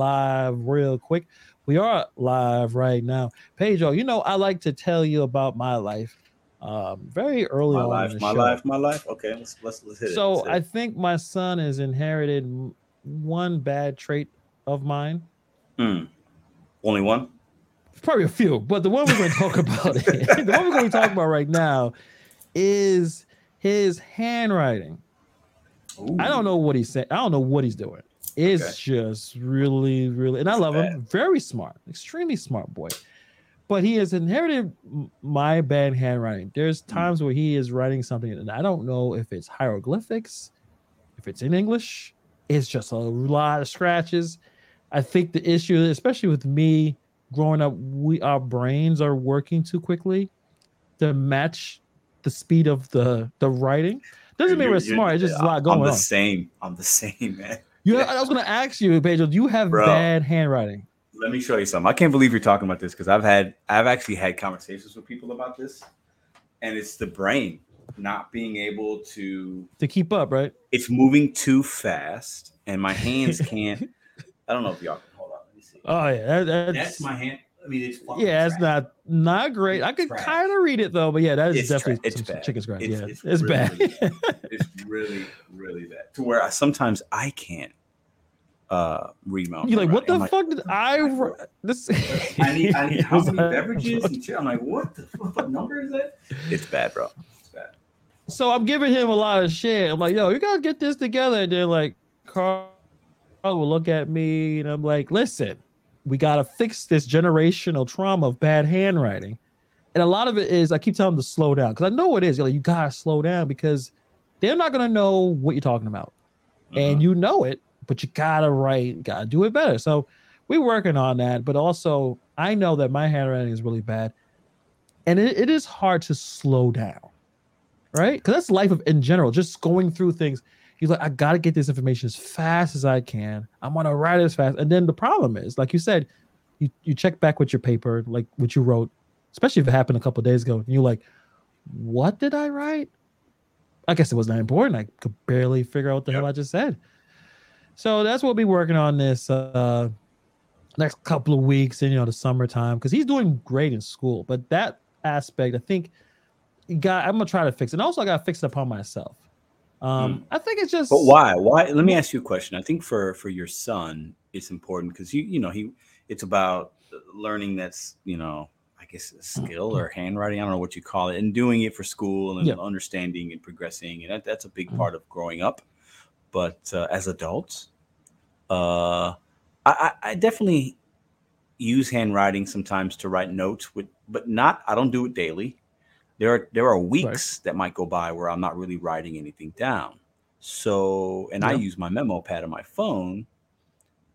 live real quick. We are live right now. Pedro, you know, I like to tell you about my life um, very early on. my on. life, my show. life, my life. Okay, let's let's, let's hit So it. Let's I think my son has inherited one bad trait of mine. Hmm. only one. Probably a few, but the one we're going to talk about, the one we're going to talk about right now, is his handwriting. I don't know what he's saying. I don't know what he's doing. It's just really, really, and I love him. Very smart, extremely smart boy. But he has inherited my bad handwriting. There's hmm. times where he is writing something, and I don't know if it's hieroglyphics, if it's in English. It's just a lot of scratches. I think the issue, especially with me growing up, we our brains are working too quickly to match the speed of the the writing. Doesn't mean we're smart. It's just a lot I'm going the on. same. I'm the same, man. You, Yeah. I was going to ask you, Pedro. Do you have Bro. bad handwriting? Let me show you something. I can't believe you're talking about this because I've had I've actually had conversations with people about this, and it's the brain not being able to. To keep up, right? It's moving too fast, and my hands can't. I don't know if y'all can hold on. Let me see. Oh yeah, that, that's, That's my hand. I mean, it's yeah, it's trash. not not great. I could kind of read it though, but yeah, that is It's definitely it's bad. chicken scratch. It's- yeah, it's it's, really, bad. really It's really, really bad. To where I sometimes I can't uh read You're like, what the handwriting. fuck did I? wr- This I need, I need how It's many beverages and shit. I'm like, what the fuck what number is that? It's bad, bro. It's bad. So I'm giving him a lot of shit. I'm like, yo, you gotta get this together. And they're like, Carl will look at me, and I'm like, listen, we gotta fix this generational trauma of bad handwriting. And a lot of it is I keep telling them to slow down because I know it is. You're like, you gotta slow down because they're not gonna know what you're talking about. Uh-huh. and you know it, but you gotta write, gotta do it better. So we're working on that, but also I know that my handwriting is really bad, and it, it is hard to slow down, right? Because that's life of in general, just going through things. He's like, I gotta get this information as fast as I can. I'm gonna write it as fast, and then the problem is, like you said, you you check back with your paper, like what you wrote, especially if it happened a couple days ago, and you're like, what did I write? I guess it was not important. I could barely figure out what the hell I just said. So that's what we'll be working on this uh next couple of weeks in you know the summertime because he's doing great in school. But that aspect, I think, got I'm gonna try to fix it. And also, I gotta fix it upon myself. Um, I think it's just But why? Why? Let me ask you a question. I think for for your son, it's important because you you know he it's about learning that's you know I guess a skill or handwriting. I don't know what you call it, and doing it for school and Yeah. understanding and progressing, and that, that's a big Mhm. part of growing up. But uh, as adults, uh, I, I, definitely use handwriting sometimes to write notes with, but not. I don't do it daily. There are there are weeks that might go by where I'm not really writing anything down. So, and I use my memo pad on my phone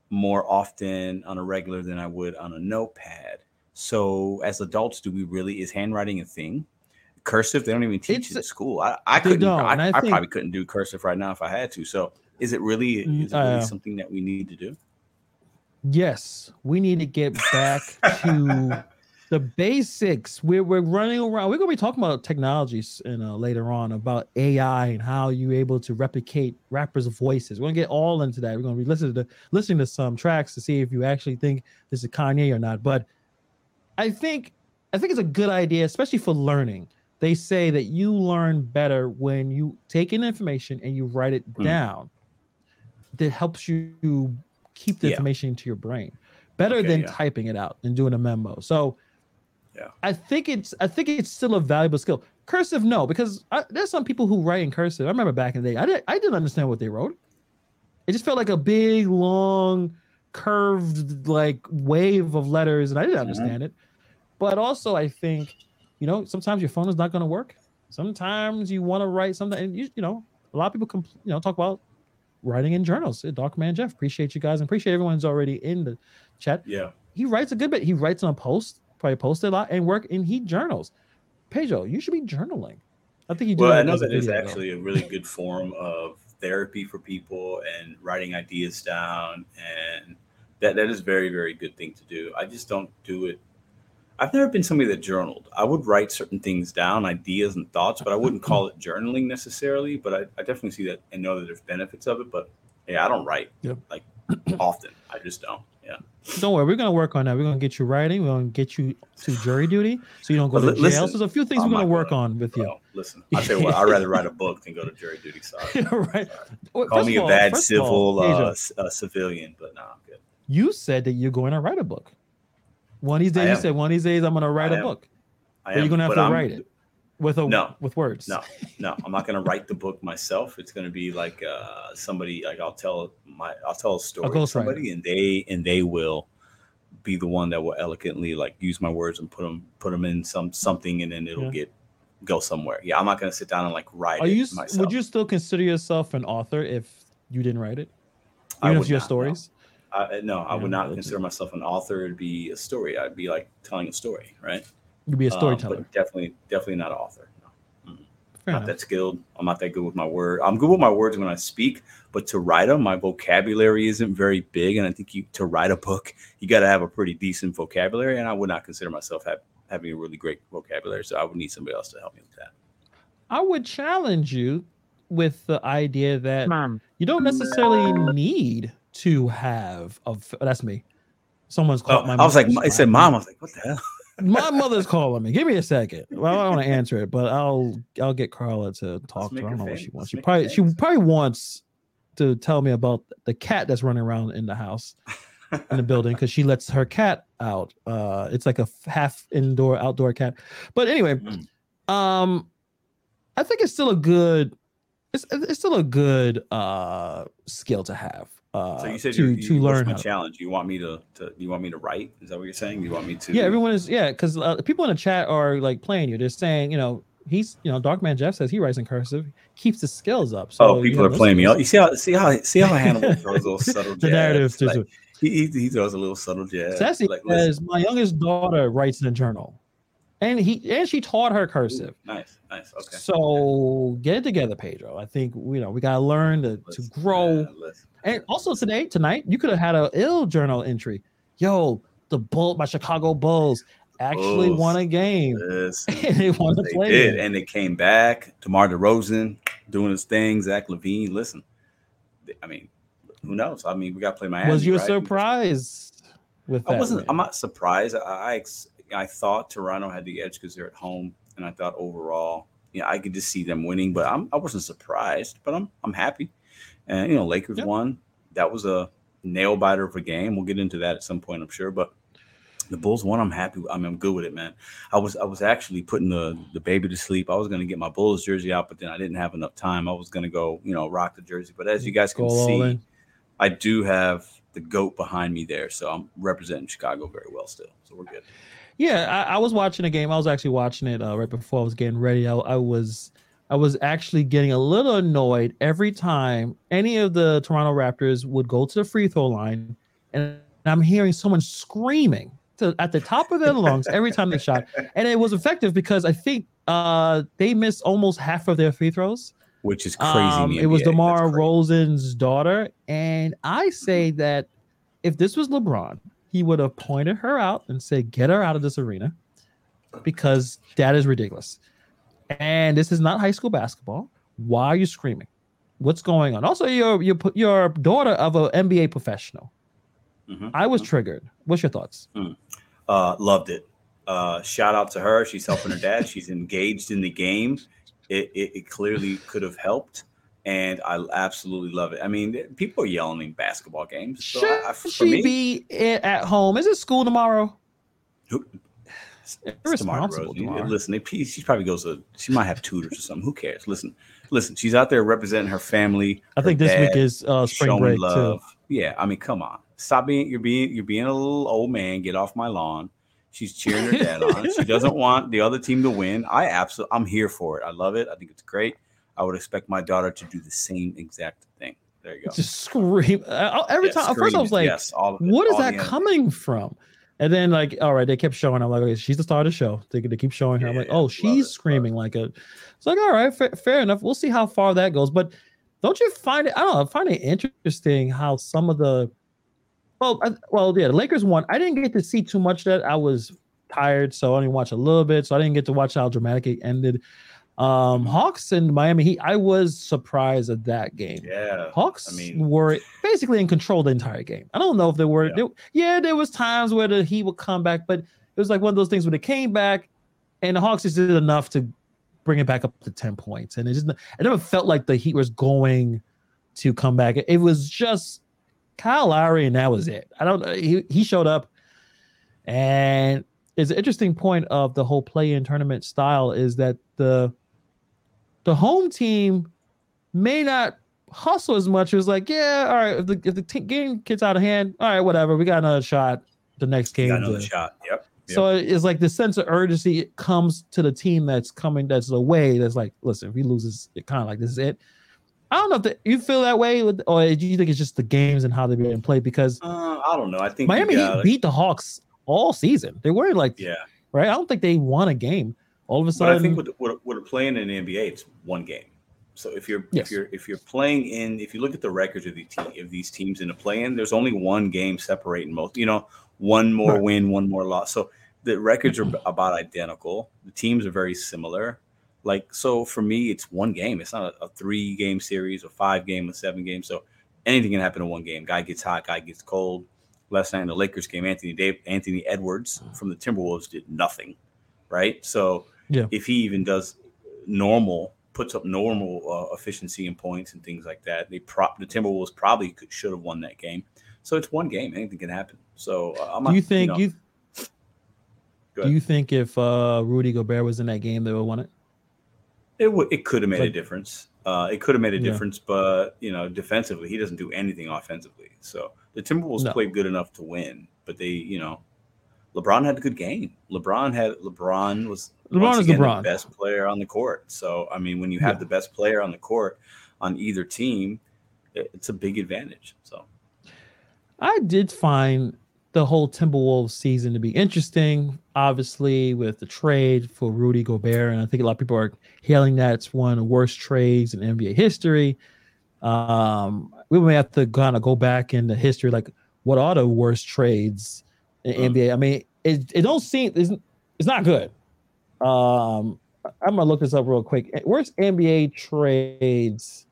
more often on a regular than I would on a notepad. So, as adults, do we really is handwriting a thing? Cursive, they don't even teach It's- it in school. I, I couldn't. I, I I think- probably couldn't do cursive right now if I had to. So, is it really Mm, is it really uh, something that we need to do? yes, we need to get back to the basics. We're we're running around. We're gonna be talking about technologies and uh, later on about AI and how you're able to replicate rappers' voices. We're gonna get all into that. We're gonna be listening to listening to some tracks to see if you actually think this is Kanye or not. But I think I think it's a good idea, especially for learning. They say that you learn better when you take in information and you write it Mm. down. That helps you keep the Yeah. information into your brain better Okay, than yeah. typing it out and doing a memo. So Yeah. I think it's I think it's still a valuable skill. Cursive, no, because I, there's some people who write in cursive. I remember back in the day, I didn't I didn't understand what they wrote. It just felt like a big, long, curved like wave of letters, and I didn't Mhm. understand it. But also, I think, you know, sometimes your phone is not going to work. Sometimes you want to write something, and you, you know, a lot of people, compl- you know, talk about writing in journals. Uh, Dark Man Jeff, appreciate you guys, and appreciate everyone's already in the chat. Yeah. He writes a good bit. He writes on a post, probably posted a lot, and work, and he journals. Pedro, you should be journaling. I think you do. Well, I know that is though. actually a really good form of therapy for people and writing ideas down, and that that is very very good thing to do. I just don't do it. I've never been somebody that journaled. I would write certain things down, ideas and thoughts, but I wouldn't call it journaling necessarily. But I, I definitely see that and know that there's benefits of it. But yeah, I don't write Yep. like often. I just don't. Yeah. Don't worry, we're gonna work on that. We're gonna get you writing. We're gonna get you to jury duty, so you don't go to li- jail. so there's a few things I'm we're gonna work gonna- on with you. Bro, listen, I tell you what, I'd rather write a book than go to jury duty. Sorry. right. Well, Call me a bad of all, civil uh, uh, civilian, but nah, I'm good. you said that you're going to write a book. One of these days, you am. said one of these days I'm gonna write I a am. book. I But you're gonna have but to I'm- write it with a No. with words. No, no, I'm not gonna write the book myself. It's gonna be like uh, somebody like I'll tell my I'll tell a story to somebody, and they and they will be the one that will eloquently like use my words and put them put them in some something, and then it'll Yeah. get go somewhere. Yeah, I'm not gonna sit down and like write Are it you? myself. Would you still consider yourself an author if you didn't write it? I Even would if your not, no. Stories. I, no, I would not consider myself an author. It'd be a story. I'd be like telling a story, right? You'd be a Um, storyteller. but definitely, definitely not an author. No. Fair not enough. that skilled. I'm not that good with my word. I'm good with my words when I speak, but to write them, my vocabulary isn't very big. And I think you to write a book, you got to have a pretty decent vocabulary. And I would not consider myself have, having a really great vocabulary, so I would need somebody else to help me with that. I would challenge you with the idea that Mom. you don't necessarily need to have of That's me. Someone's Oh, my. I was like, it said, "Mom." I was like, "What the hell?" My mother's calling me. Give me a second. Well, I don't want to answer it, but I'll I'll get Carla to talk to her. I don't know what she wants. Let's She probably she probably wants to tell me about the cat that's running around in the house in the building because she lets her cat out. Uh, it's like a half indoor outdoor cat. But anyway, Mm. um, I think it's still a good. It's it's still a good uh skill to have. Uh, so you said to you, to you, what's learn my how. challenge. You want me to, to you want me to write? Is that what you're saying? You want me to? Yeah, everyone is. Yeah, because uh, people in the chat are like playing you. They're saying, you know, he's, you know, Darkman Jeff says he writes in cursive, keeps his skills up. So Oh, you people are playing me. Oh, you see how see how see how Hannibal throws a little subtle The narrative. Like, he, he he throws a little subtle jab. Sassy Like, says, my youngest daughter writes in a journal, and he and she taught her cursive. nice, nice. Okay. So get it together, Pedro. I think you know we gotta learn to, to grow. yeah. And also today, tonight, you could have had a ill journal entry. Yo, the bull, my Chicago Bulls actually Bulls. won a game. Listen. and they want to They play. did, it. and they came back. DeMar DeRozan doing his thing. Zach LaVine. Listen, I mean, who knows? I mean, we got to play Miami. was you right? surprised with that? I wasn't. I'm not surprised. I I, I thought Toronto had the edge because they're at home, and I thought overall, yeah, I could just see them winning. But I'm, I wasn't surprised. But I'm I'm happy, and you know, Lakers Yeah. won. That was a nail biter of a game. We'll get into that at some point, I'm sure. But the Bulls won. I'm happy. I mean, I'm good with it, man. I was I was actually putting the the baby to sleep. I was going to get my Bulls jersey out, but then I didn't have enough time. I was going to go, you know, rock the jersey. But as you guys can Go all see. I do have the goat behind me there, so I'm representing Chicago very well still. So we're good. Yeah, I, I was watching a game. I was actually watching it uh, right before I was getting ready. I, I was I was actually getting a little annoyed every time any of the Toronto Raptors would go to the free throw line, and I'm hearing someone screaming to, at the top of their lungs every time they shot, and it was effective because I think uh, they missed almost half of their free throws. Which is crazy. Um, it was. DeMar Rosen's daughter, and I say that if this was LeBron, he would have pointed her out and said, "Get her out of this arena," because that is ridiculous. And this is not high school basketball. Why are you screaming? What's going on? Also, you're you're you're daughter of an NBA professional. Mhm. I was triggered. What's your thoughts? Uh, loved it. Uh, shout out to her. She's helping her dad. She's engaged in the game. It, it, it clearly could have helped, and I absolutely love it. I mean, people are yelling in basketball games. So Should I, for she me, be at home? Is it school tomorrow? Who- It's DeMar Irresponsible. DeMar. Listen, they, she probably goes to. She might have tutors or something. Who cares? Listen, listen. She's out there representing her family. I her think this week is uh, spring break love. too. Yeah, I mean, come on. Stop being. You're being. You're being a little old man. Get off my lawn. She's cheering her dad on. She doesn't want the other team to win. I absolutely. I'm here for it. I love it. I think it's great. I would expect my daughter to do the same exact thing. There you go. Just scream uh, every Yeah, time. At first, I was like, yes, "What is all that coming from?" And then, like, all right, they kept showing. I'm like, okay, she's the star of the show. They, they keep showing her. I'm like, oh, she's it, screaming like a. It's like, all right, fa- fair enough. We'll see how far that goes. But don't you find it? I don't know. I find it interesting how some of the. Well, I, well, yeah, the Lakers won. I didn't get to see too much of that. I was tired, so I only watched a little bit. So I didn't get to watch how dramatic it ended. Um, Hawks and Miami Heat. I was surprised at that game. Yeah, Hawks I mean- were basically in control the entire game. I don't know if they were. Yeah. there- yeah, there was times where the Heat would come back, but it was like one of those things where they came back, and the Hawks just did enough to bring it back up to ten points, and it just it never felt like the Heat was going to come back. It was just Kyle Lowry, and that was it. I don't. He he showed up, and it's an interesting point of the whole play-in tournament style is that the the home team may not hustle as much. It was like, yeah, all right, if the if the t- game gets out of hand, all right, whatever, we got another shot. The next game, got another shot. Yep. yep. so it's like the sense of urgency comes to the team that's coming, that's away. That's like, listen, if he loses, it kind of like this is it. I don't know if the, you feel that way, with, or do you think it's just the games and how they're being played? Because uh, I don't know. I think Miami you Heat got, beat the Hawks all season. They weren't like, Yeah, right? I don't think they won a game. All of a but sudden, I think with with, with playing in the NBA, it's one game. So if you're Yes. if you're if you're playing in if you look at the records of the te- of these teams in the play-in, there's only one game separating most. You know, one more Right. win, one more loss. So the records are mm-hmm. about identical. The teams are very similar. Like so, for me, it's one game. It's not a, a three-game series, a five-game, a seven-game. So anything can happen in one game. Guy gets hot, guy gets cold. Last night in the Lakers game, Anthony Dave, Anthony Edwards mm. from the Timberwolves did nothing, right? So Yeah. if he even does normal, puts up normal uh, efficiency and points and things like that, they prop the Timberwolves probably could, should have won that game. So it's one game; anything can happen. So uh, I'm do not, you think know, you, do you think if uh Rudy Gobert was in that game, they would have won it? it would it could have made a difference. Uh, it could have made a Yeah. difference, but you know, defensively, he doesn't do anything offensively. So the Timberwolves No. played good enough to win, but they, you know, LeBron had a good game. LeBron had LeBron was LeBron is LeBron. the best player on the court. So I mean, when you have Yeah. the best player on the court on either team, it's a big advantage. So I did find the whole Timberwolves season to be interesting, obviously, with the trade for Rudy Gobert. And I think a lot of people are hailing that it's one of the worst trades in NBA history. Um, we may have to kind of go back into history, like what are the worst trades in Mm. NBA? I mean, it, it don't seem it's, it's not good. Um, I'm gonna look this up real quick. Worst NBA trades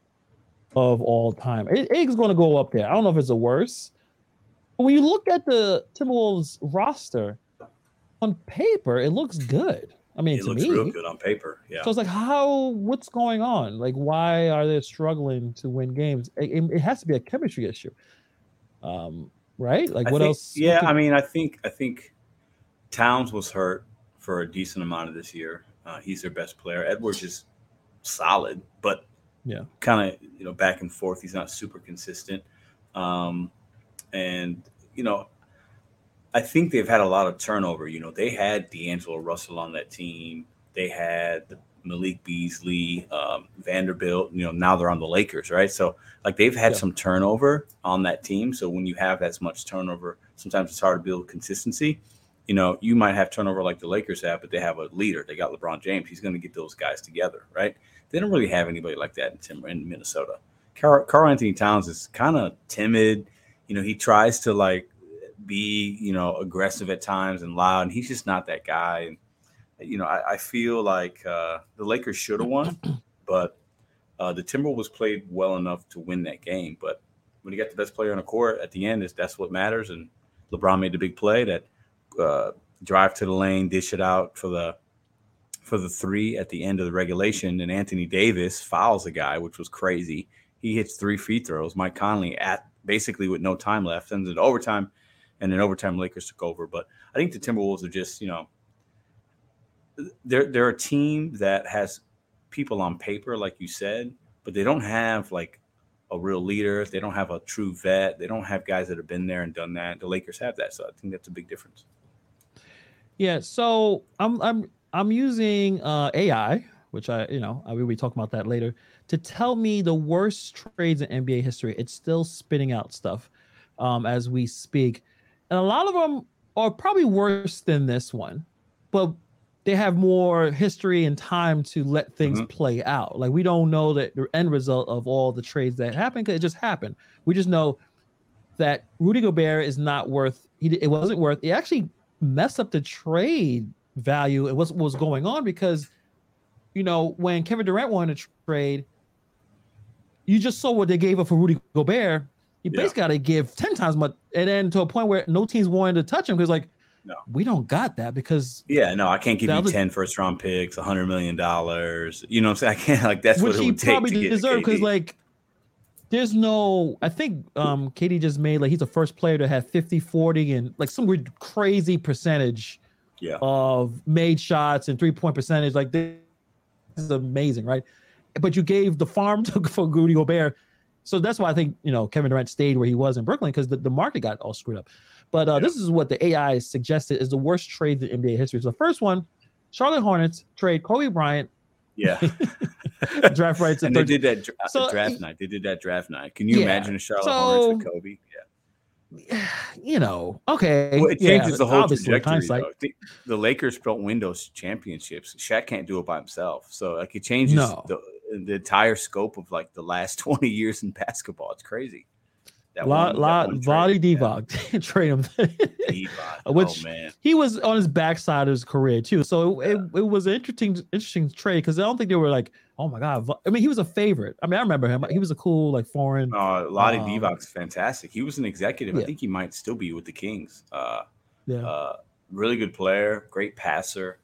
of all time. It, it's going to go up there. I don't know if it's the worst. But when you look at the Timberwolves roster on paper, it looks good. I mean, it to looks me, real good on paper. Yeah. so it's like, how? What's going on? Like, why are they struggling to win games? It, it- it has to be a chemistry issue, um, right? Like, I what think- else? Yeah, could- I mean, I think I think Towns was hurt for a decent amount of this year. Uh, he's their best player. Edwards is solid, but Yeah. kind of you know back and forth. He's not super consistent, um, and you know, I think they've had a lot of turnover. You know, they had D'Angelo Russell on that team. They had Malik Beasley, um, Vanderbilt. You know, now they're on the Lakers, right? So like they've had Yeah. some turnover on that team. So when you have as much turnover, sometimes it's hard to build consistency. You know, you might have turnover like the Lakers have, but they have a leader. They got LeBron James. He's going to get those guys together, right? They don't really have anybody like that in Tim in Minnesota. Karl, Carl Anthony Towns is kind of timid. You know, he tries to like be, you know, aggressive at times and loud, and he's just not that guy. And you know, I, I feel like uh, the Lakers should have won, but uh, the Timberwolves played well enough to win that game. But when you got the best player on the court at the end, is that's what matters. And LeBron made the big play that uh, drive to the lane, dish it out for the for the three at the end of the regulation, and Anthony Davis fouls a guy, which was crazy. He hits three free throws. Mike Conley at basically with no time left, sends it overtime, and then overtime Lakers took over. But I think the Timberwolves are just you know they're they're a team that has people on paper, like you said, but they don't have like a real leader. They don't have a true vet. They don't have guys that have been there and done that. The Lakers have that, so I think that's a big difference. Yeah, so I'm I'm I'm using uh, AI, which I you know I will be talking about that later, to tell me the worst trades in NBA history. It's still spitting out stuff um, as we speak, and a lot of them are probably worse than this one, but they have more history and time to let things mm-hmm. play out. Like we don't know that the end result of all the trades that happened because it just happened. We just know that Rudy Gobert is not worth. He it wasn't worth. It actually messed up the trade value and what was going on because you know, when Kevin Durant wanted to trade, you just saw what they gave up for Rudy Gobert. You Yeah. basically got to give 10 times much. And then to a point where no teams wanted to touch him because, like, No. we don't got that because Yeah, no, I can't give you other- 10 first round picks, $100 million. You know what I'm saying? I can't, like, that's which what it he would take probably deserved because, like, there's no, I think um KD just made like he's the first player to have 50, 40, and like some weird crazy percentage yeah. of made shots and three point percentage. Like this is amazing, right? But you gave the farm to for Rudy Gobert. So that's why I think you know Kevin Durant stayed where he was in Brooklyn because the, the market got all screwed up. But uh, Yeah. this is what the AI suggested is the worst trade in NBA history. So the first one, Charlotte Hornets trade Kobe Bryant Yeah. draft rights and they did that dra- So, draft night. They did that draft night. Can you Yeah. imagine a Charlotte So- Hornets with Kobe? Yeah. you know, okay. Well, it yeah, changes the whole trajectory. The, the Lakers built Windows championships. Shaq can't do it by himself, so like it changes No. the, the entire scope of like the last twenty years in basketball. It's crazy. That La, one- that La, Vlade trade. Divac trade him. Divac. Which- oh man, he was on his backside of his career too. So it, it was an interesting interesting trade because I don't think they were like, oh my god. I mean, he was a favorite. I mean, I remember him. He was a cool like foreign. uh, Lottie Um, Divac's fantastic. He was an executive. I think he might still be with the Kings. Uh, Yeah. uh, really good player, great passer.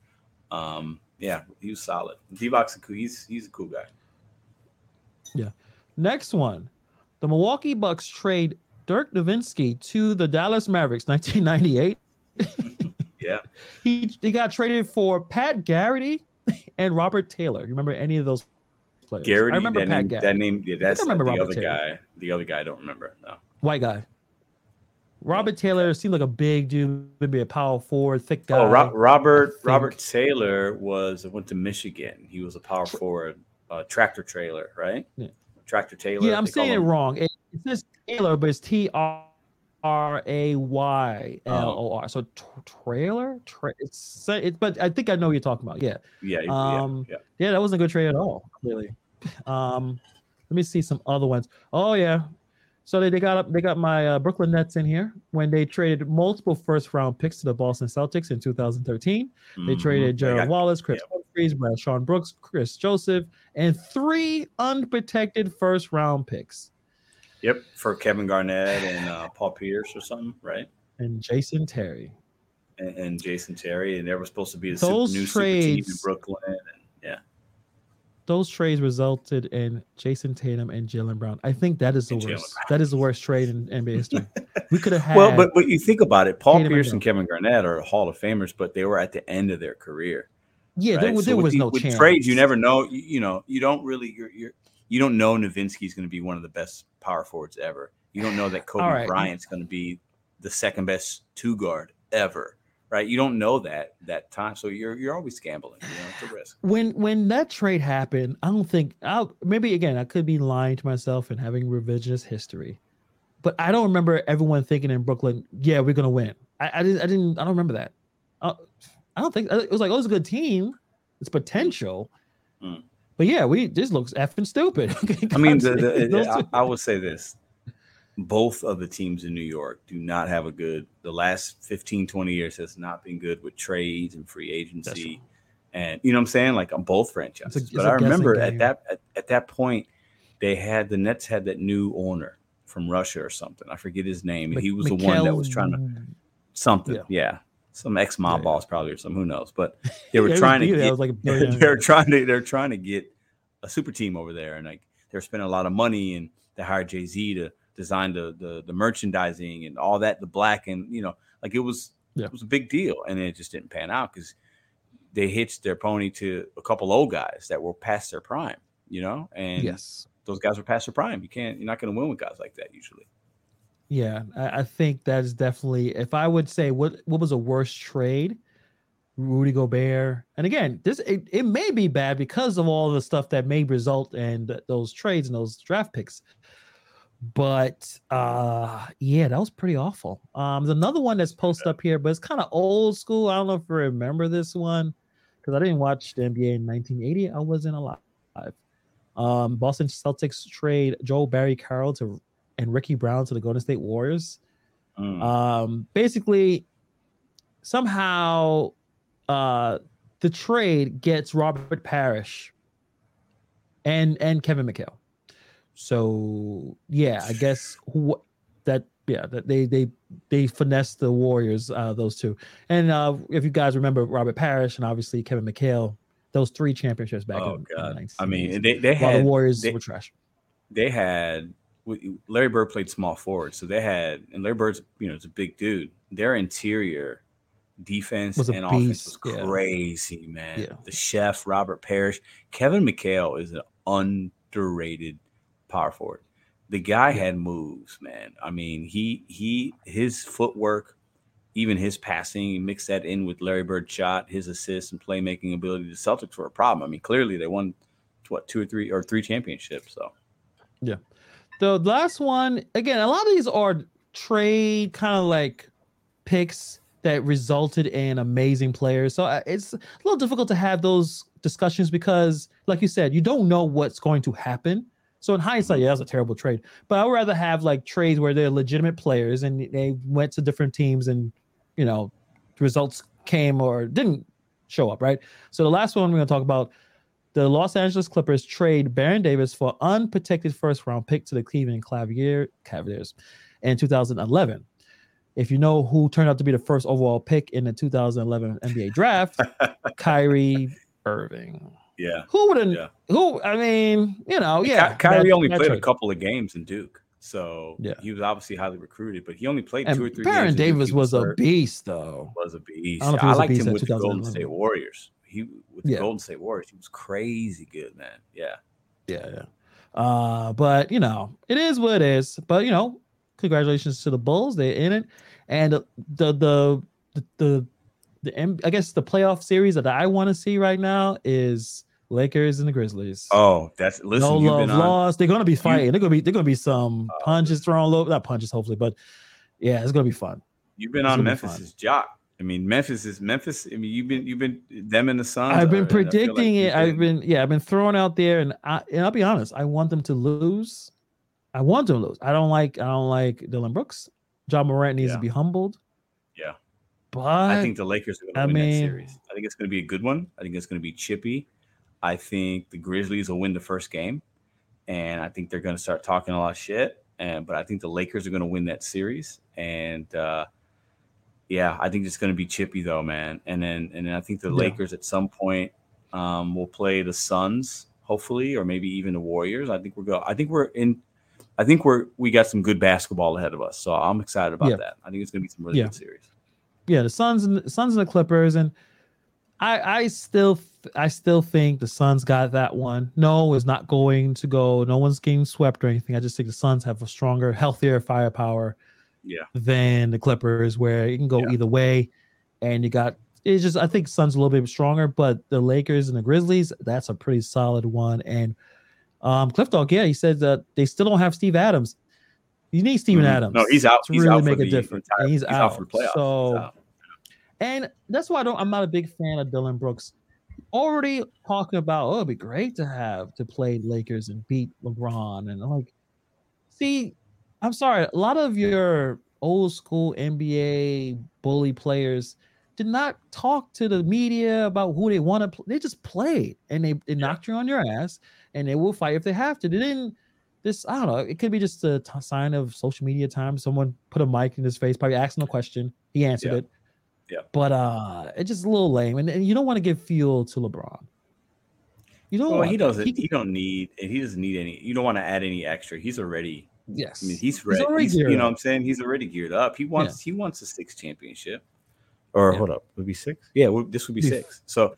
Um, yeah, he was solid. Divac's a cool, he's he's a cool guy. Yeah. Next one, the Milwaukee Bucks trade Dirk Nowitzki to the Dallas Mavericks, 1998. Yeah, He he got traded for Pat Garrity and Robert Taylor. You remember any of those players? Garrity. I remember that Pat name, Garrity. that name. Yeah, that's remember the Robert other Taylor. guy. The other guy I don't remember. No. White guy. Robert Taylor seemed like a big dude, maybe a power forward, thick guy. Oh, Ro- Robert Robert Taylor was went to Michigan. He was a power forward, uh, tractor trailer, right? Yeah. Tractor Taylor. yeah, I'm saying it wrong. It, it says Taylor, but it's T R R A Y L O R. So t- trailer, Tra- it's it, but I think I know what you're talking about. Yeah, Yeah, yeah, Um, yeah. yeah, that wasn't a good trade at all. Really. Um, let me see some other ones. Oh yeah, so they, they got up. They got my uh, Brooklyn Nets in here when they traded multiple first round picks to the Boston Celtics in 2013. They Mhm. traded They Gerald got- Wallace, Kris Humphries, Brad Sean Brooks, Kris Joseph, and three unprotected first round picks. Yep, for Kevin Garnett and uh, Paul Pierce or something, right? And Jason Terry. And, and Jason Terry, and they were supposed to be the new super team in Brooklyn. And yeah, Those trades resulted in Jayson Tatum and Jaylen Brown. I think that is the And worst. That is the worst trade in NBA history. We could have had. well, but but you think about it, Paul Tatum Pierce Brown. and Kevin Garnett are Hall of Famers, but they were at the end of their career. yeah, there, right? was So there with was the- no with chance. trades. You never know. You, you know, you don't really. You're, you're you don't know Nowitzki's going to be one of the best power forwards ever. You don't know that Kobe All right. Bryant's going to be the second best two guard ever, right? You don't know that that time, so you're you're always gambling. You know, it's a risk. when when that trade happened, I don't think I'll maybe again I could be lying to myself and having revisionist history, but I don't remember everyone thinking in Brooklyn, yeah, we're gonna win. I, I didn't I didn't I don't remember that. Uh, I don't think it was like oh, it's a good team, it's potential, Mm. but yeah, we this looks effing stupid. I mean, the, the, Those I, I would say this: both of the teams in New York do not have a good. The last 15, 20 years has not been good with trades and free agency, and you know what I'm saying, like on both franchises. it's but I remember guessing at that at, at that point, they had the Nets had that new owner from Russia or something. I forget his name, he was the one that was trying to something. Yeah. Yeah, some ex mob Yeah, yeah. boss probably or some who knows. But they were Yeah, it was trying to. Get like they're trying to they're trying to get a super team over there, and like they're spending a lot of money, and they hired Jay Z to design the, the the merchandising and all that, the black and you know, like it was Yeah. it was a big deal, and it just didn't pan out because they hitched their pony to a couple old guys that were past their prime, you know, and yes. those guys were past their prime. You can't, you're not going to win with guys like that usually. Yeah, I, I think that is definitely. If I would say what what was a worse trade, Rudy Gobert, and again, this it, it may be bad because of all the stuff that may result in th- those trades and those draft picks. But uh yeah, that was pretty awful. Um, there's another one that's posted up here, but it's kind of old school. I don't know if you remember this one because I didn't watch the NBA in 1980. I wasn't alive. Um, Boston Celtics trade Joe Barry Carroll to and Ricky Brown to the Golden State Warriors. Mm. Um, basically, somehow, uh, the trade gets Robert Parish and and Kevin McHale. So yeah, I guess who that yeah that they they they finessed the Warriors uh, those two. And uh, if you guys remember Robert Parish and obviously Kevin McHale, those three championships back Oh in, god. in I mean, they they had the Warriors they, were trash. they had Larry Bird played small forward, so they had and Larry Bird's you know is a big dude. Their interior defense Was and offense beast, was yeah. crazy, man. Yeah. The chef Robert Parish, Kevin McHale is an underrated power forward. The guy had moves, man. I mean, he he his footwork, even his passing, mixed that in with Larry Bird's shot, his assists and playmaking ability. The Celtics were a problem. I mean, clearly they won what two or three or three championships. So yeah. The last one, again, a lot of these are trade kind of like picks that resulted in amazing players. So uh, it's a little difficult to have those discussions because, like you said, you don't know what's going to happen. So in hindsight, yeah, that was a terrible trade. But I would rather have like trades where they're legitimate players and they went to different teams and, you know, the results came or didn't show up, right? So the last one we're going to talk about the Los Angeles Clippers trade Baron Davis for unprotected first round pick to the Cleveland Cavalier Cavaliers in 2011. If you know who turned out to be the first overall pick in the 2011 NBA draft, Kyrie Irving. Yeah, Who would have? Yeah. Who? I mean, you know, yeah. Kyrie that- only played a couple of games in Duke, so Yeah. he was obviously highly recruited. But he only played And two or three. Baron. Davis was a beast, though. was a beast. I don't know if he I liked beast him with the Golden State Warriors. He with the Yeah. Golden State Warriors, he was crazy good, man. Yeah, Yeah, yeah. Uh, but you know, it is what it is. But you know, congratulations to the Bulls. They're in it, and the the the the, the, the I guess the playoff series that I want to see right now is Lakers and the Grizzlies. Oh, that's listen. no you've love been on. lost. They're gonna be fighting. They're gonna be they're gonna be some Oh, punches thrown low. Not punches, hopefully, but yeah, it's gonna be fun. You've been It's on. Memphis's jock. I mean, Memphis is Memphis. I mean, you've been you've been them and the Suns. I've been like predicting you've it. I've been yeah, I've been throwing out there, and I and I'll be honest, I want them to lose. I want them to lose. I don't like I don't like Dillon Brooks. John Morant needs Yeah. to be humbled. Yeah. But I think the Lakers are going to I win mean- that series. I think it's going to be a good one. I think it's going to be chippy. I think the Grizzlies will win the first game, and I think they're going to start talking a lot of shit. And but I think the Lakers are going to win that series. And uh, yeah, I think it's going to be chippy though, man. And then and then I think the Yeah. Lakers at some point um, will play the Suns, hopefully, or maybe even the Warriors. I think we're go. I think we're in. I think we're we got some good basketball ahead of us. So I'm excited about Yeah. that. I think it's going to be some really Yeah. good series. yeah, the Suns and the Suns and the Clippers, and I I still I still think the Suns got that one. No, it's not going to go. No one's getting swept or anything. I just think the Suns have a stronger, healthier firepower Yeah. than the Clippers, where it can go Yeah. either way. And you got it's just I think Suns a little bit stronger, but the Lakers and the Grizzlies, that's a pretty solid one. And um Cliff Dog, yeah, he said that they still don't have Steve Adams. You need Steven Mhm. Adams. No, he's out. to He's really out for make a the difference. entire- he's, he's out. out for playoffs. So and that's why I don't I'm not a big fan of Dillon Brooks. Already talking about oh it'd be great to have to play Lakers and beat LeBron and I'm like see I'm sorry a lot of your old school NBA bully players did not talk to the media about who they want to play. They just played and they, they knocked you on your ass and they will fight if they have to. They didn't this I don't know. It could be just a t- sign of social media time. Someone put a mic in his face, probably asked him a question. He answered Yeah. it. Yeah. But uh it's just a little lame. And, and you don't want to give fuel to LeBron. You don't Well, want he doesn't. He- He, don't need. He doesn't need any. You don't want to add any extra. He's already. yes. I mean, he's ready. already He's, you know, what. I'm saying he's already geared up. He wants. He wants a six championship. Or Yeah. hold up, would be six? Yeah, well, this would be Be- six. So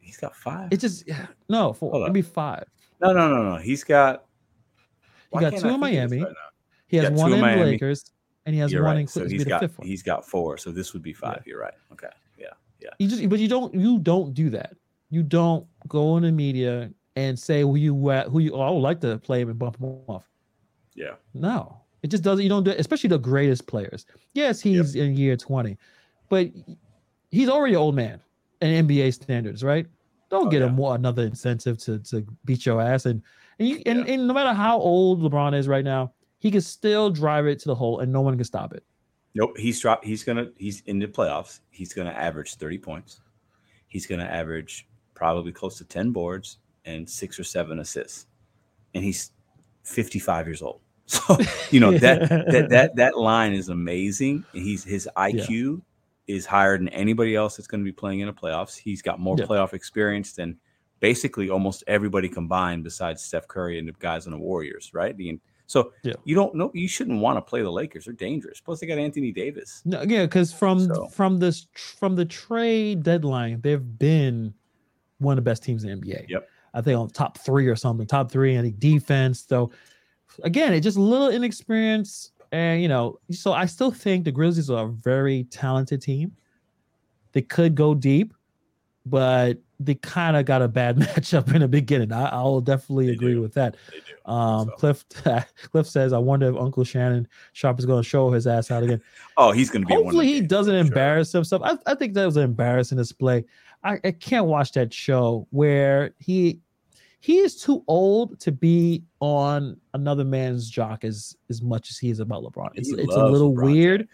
he's got five. It just yeah, no, four. Hold it'd up. be five. no, no, no, no. He's got. He got two in think of this Miami. right now? He has one in in the Miami. Lakers, and he has You're one in right. So Clippers. he's got. fifth one. He's got four. So this would be five. You're right. Okay. Yeah. Yeah. You just but you don't you don't do that. You don't go in the media and say who you who you oh, I would like to play him and bump him off. Yeah. No, it just doesn't. You don't do it, especially the greatest players. Yes, he's in year twenty, but he's already an old man in NBA standards, right? Don't Oh, get yeah. him more another incentive to to beat your ass and and you and, Yeah. and no matter how old LeBron is right now, he can still drive it to the hole and no one can stop it. Nope. He's dropped. He's gonna. He's in the playoffs. He's gonna average thirty points. he's going to average probably close to 10 boards and six or seven assists. And he's 55 years old. So, you know, that that that that line is amazing. And he's his IQ yeah. is higher than anybody else that's going to be playing in the playoffs. He's got more yeah. playoff experience than basically almost everybody combined besides Steph Curry and the guys on the Warriors, right? The, so yeah. you don't know you shouldn't want to play the Lakers. They're dangerous. Plus they got Anthony Davis. No, yeah, because from so. from this from the trade deadline, they've been one of the best teams in the NBA. Yep. I think on top three or something, top three, think defense. So again, it's just a little inexperience. And you know, so I still think the Grizzlies are a very talented team. They could go deep, but they kind of got a bad matchup in the beginning. I, I will definitely they agree do. with that. Um, so. Cliff Cliff says, "I wonder if Uncle Shannon Sharpe is going to show his ass out again." oh, he's going to be. Hopefully, he doesn't embarrass sure. himself. I, I think that was an embarrassing display. I, I can't watch that show where he he is too old to be on another man's jock as as much as he is about LeBron. It's, it's a little LeBron weird,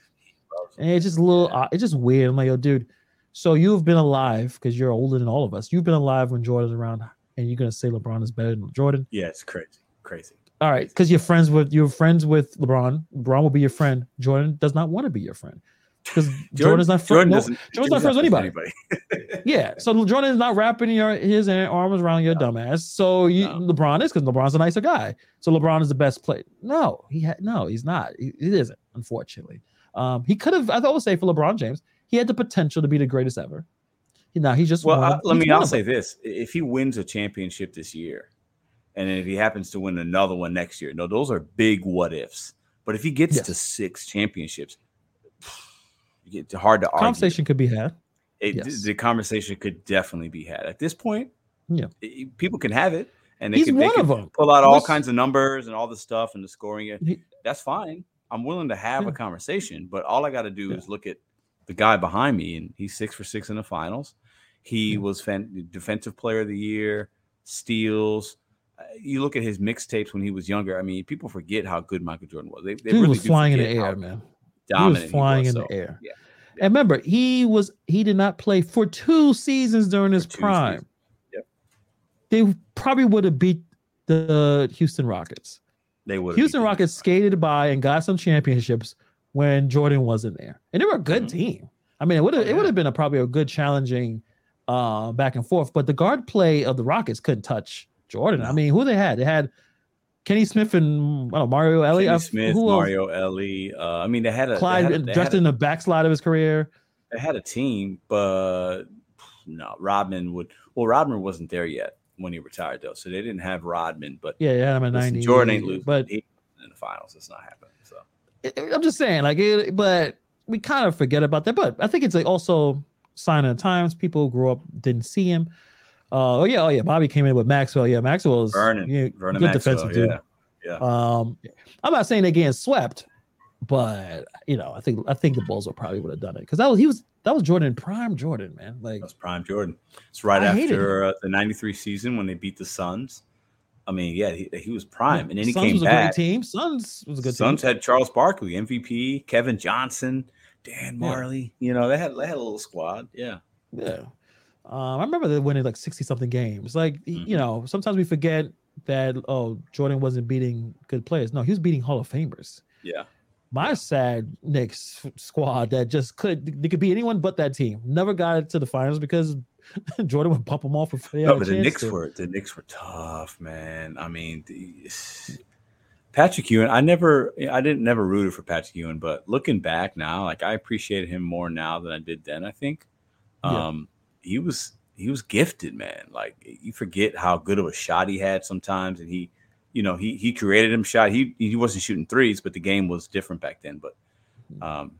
and it's just a little yeah. uh, it's just weird. I'm like, yo, dude. So you've been alive because you're older than all of us. You've been alive when Jordan's around, and you're gonna say LeBron is better than Jordan? Yeah, it's crazy, crazy. All right, because you're friends with you're friends with LeBron. LeBron will be your friend. Jordan does not want to be your friend because Jordan, Jordan's not friend. No, Jordan's not friends with anybody. anybody. yeah, so Jordan is not wrapping your his arms around your no. dumbass. So you no. LeBron is because LeBron's a nicer guy. So LeBron is the best player. No, he had no, he's not. He, he isn't. Unfortunately, um, he could have. I would always say for LeBron James, he had the potential to be the greatest ever. Now he's just well. Won, let me. I'll say this: if he wins a championship this year, and if he happens to win another one next year, no, those are big what ifs. But if he gets yes. to six championships, it's hard to argue. Conversation could be had. It, yes. The conversation could definitely be had at this point. Yeah, it, people can have it, and they He's can, they can pull out all kinds of numbers and all the stuff and the scoring. He, That's fine. I'm willing to have yeah. a conversation, but all I got to do yeah. is look at the guy behind me, and he's six for six in the finals. He was fan- defensive player of the year, steals. Uh, you look at his mixtapes when he was younger. I mean, people forget how good Michael Jordan was. They, they really was flying in the air, man. Dominant he was flying he was, in so, the air. Yeah, yeah. And remember, he was he did not play for two seasons during his prime. Yep. They probably would have beat the Houston Rockets. They would. Houston Rockets skated by and got some championships when Jordan wasn't there, and they were a good mm-hmm. team. I mean, it would have oh, yeah. it would have been a probably a good challenging uh, back and forth, but the guard play of the Rockets couldn't touch Jordan. No. I mean, who they had? They had Kenny Smith and know, Mario Elie. Kenny Smith, who Mario Elie. Uh, I mean, they had a Clyde had a, dressed in the backslide of his career. They had a team, but no, Rodman would. Well, Rodman wasn't there yet when he retired though, so they didn't have Rodman. But yeah, yeah, I'm a ninety. Jordan ain't losing, but he, in the finals, it's not happening. I'm just saying, like, it, but we kind of forget about that. But I think it's like also sign of the times. People grew up didn't see him. Uh, oh yeah, oh yeah. Bobby came in with Maxwell. Yeah, Maxwell's Vernon, you know, Vernon good Maxwell, defensive dude. Yeah, yeah. Um, I'm not saying they're getting swept, but you know, I think I think the Bulls would probably would have done it because that was he was that was Jordan prime Jordan man. Like that's prime Jordan. It's right I after uh, the '93 season when they beat the Suns. I mean, yeah, he, he was prime, and then he Suns came was back. A great team. Suns was a good. Team. Suns team. had Charles Barkley, MVP, Kevin Johnson, Dan Majerle. Yeah. You know, they had they had a little squad. Yeah, yeah. Um, I remember they winning like sixty something games. Like mm-hmm. you know, sometimes we forget that oh Jordan wasn't beating good players. No, he was beating Hall of Famers. Yeah. My sad Knicks squad that just could they could be anyone but that team. Never got it to the finals because Jordan would pump them off. For no, but the Knicks to. were the Knicks were tough, man. I mean, the, Patrick Ewing. I never, I didn't never rooted for Patrick Ewing, but looking back now, like I appreciate him more now than I did then. I think. Um, he was he was gifted, man. Like you forget how good of a shot he had sometimes, and he, you know, he he created him shot. He he wasn't shooting threes, but the game was different back then. But um,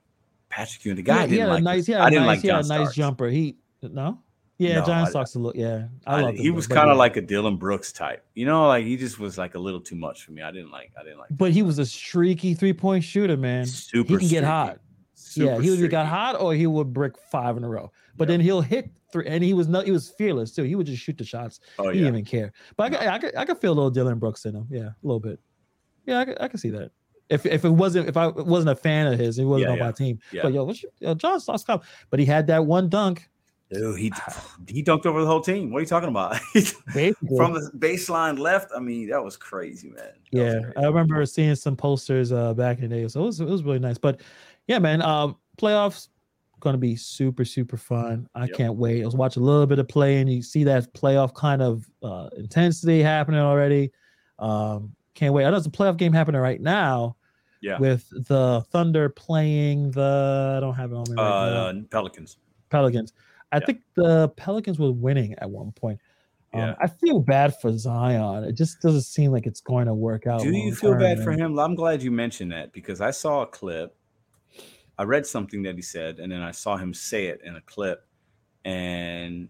Patrick Ewing, the guy, yeah, he had a nice, yeah, I didn't nice, like John yeah, nice jumper. He no. Yeah, no, John Starks a look. Yeah, I, I love. He was kind of yeah. like a Dillon Brooks type, you know. Like he just was like a little too much for me. I didn't like. I didn't like. But he was a streaky three point shooter, man. Super. He can streaky. get hot. Super yeah, he either got hot or he would brick five in a row. But yep. then he'll hit three, and he was no, he was fearless too. He would just shoot the shots. Oh, he yeah. didn't even care. But I, I, I, I could feel a little Dillon Brooks in him. Yeah, a little bit. Yeah, I, I can see that. If if it wasn't if I wasn't a fan of his, he wasn't yeah, on yeah. my team. Yeah. But yo, what's your, yo, John Starks But he had that one dunk Dude, he he dunked over the whole team. What are you talking about? From the baseline left, I mean, that was crazy, man. That yeah, crazy. I remember seeing some posters uh, back in the day, so it was it was really nice. But yeah, man, um, playoffs going to be super super fun. I yep. can't wait. I was watching a little bit of play, and you see that playoff kind of uh, intensity happening already. Um, can't wait. I know it's a playoff game happening right now. Yeah. With the Thunder playing the I don't have it on me right uh, now. Pelicans. Pelicans. I yeah. think the Pelicans were winning at one point. Um, yeah. I feel bad for Zion. It just doesn't seem like it's going to work out. Do you feel bad man. for him? I'm glad you mentioned that because I saw a clip. I read something that he said, and then I saw him say it in a clip, and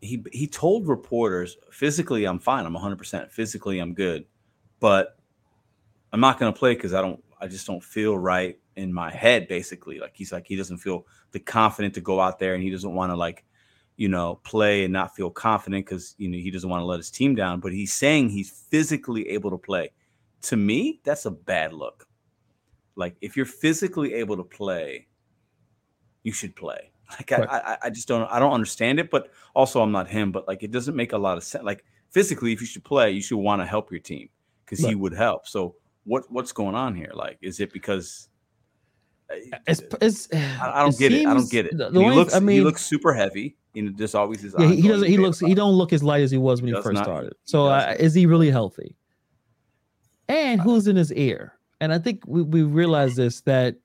he he told reporters, "Physically, I'm fine. I'm 100. percent Physically, I'm good, but I'm not going to play because I don't. I just don't feel right in my head basically. Like he's like he doesn't feel the confident to go out there and he doesn't want to like you know play and not feel confident because you know he doesn't want to let his team down but he's saying he's physically able to play. To me that's a bad look. Like if you're physically able to play you should play. Like right. I, I, I just don't i don't understand it but also i'm not him but like it doesn't make a lot of sense like physically if you should play you should want to help your team because right. he would help. So what what's going on here? Like is it because it's, it's, I don't it get it. I don't get it. The, the he looks. I mean, he looks super heavy. You know, just always his. Yeah, he doesn't. He looks. He don't look as light as he was when he, he first not, started. So uh, is he really healthy? And who's in his ear? And I think we we realize this that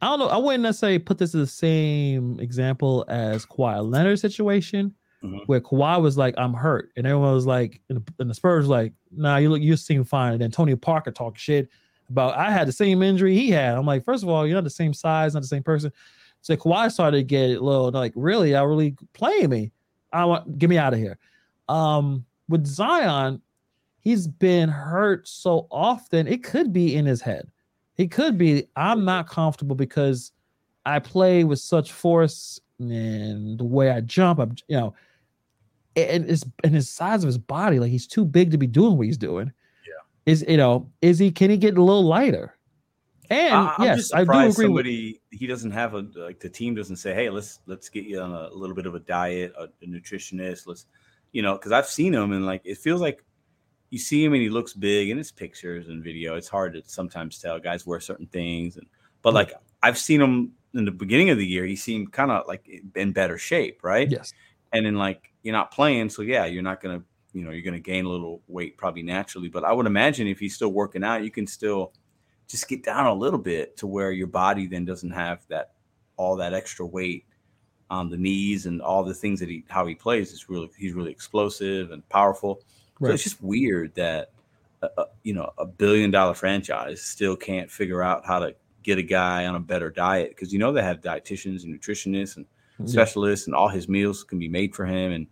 I don't know. I wouldn't necessarily put this as the same example as Kawhi Leonard situation, mm-hmm. where Kawhi was like, "I'm hurt," and everyone was like, and the, and the Spurs like, "Nah, you look, you seem fine." And then Tony Parker talked shit about I had the same injury he had. I'm like, first of all, you're not the same size, not the same person. So Kawhi started to get a little like, really, I really playing me. I want get me out of here. Um, with Zion, he's been hurt so often, it could be in his head. It could be, I'm not comfortable because I play with such force and the way I jump, I'm you know, and it's and his size of his body, like he's too big to be doing what he's doing. Is you know, is he can he get a little lighter? And I, yes, I do agree. Somebody with, he doesn't have a like the team doesn't say, hey, let's let's get you on a, a little bit of a diet, a, a nutritionist. Let's you know, because I've seen him and like it feels like you see him and he looks big in his pictures and video. It's hard to sometimes tell guys wear certain things, and but like I've seen him in the beginning of the year, he seemed kind of like in better shape, right? Yes. And then like you're not playing, so yeah, you're not gonna you know you're going to gain a little weight probably naturally but i would imagine if he's still working out you can still just get down a little bit to where your body then doesn't have that all that extra weight on the knees and all the things that he how he plays. Is really he's really explosive and powerful. Right. so it's just weird that a, you know a billion dollar franchise still can't figure out how to get a guy on a better diet because you know they have dietitians and nutritionists and mm-hmm. specialists and all his meals can be made for him and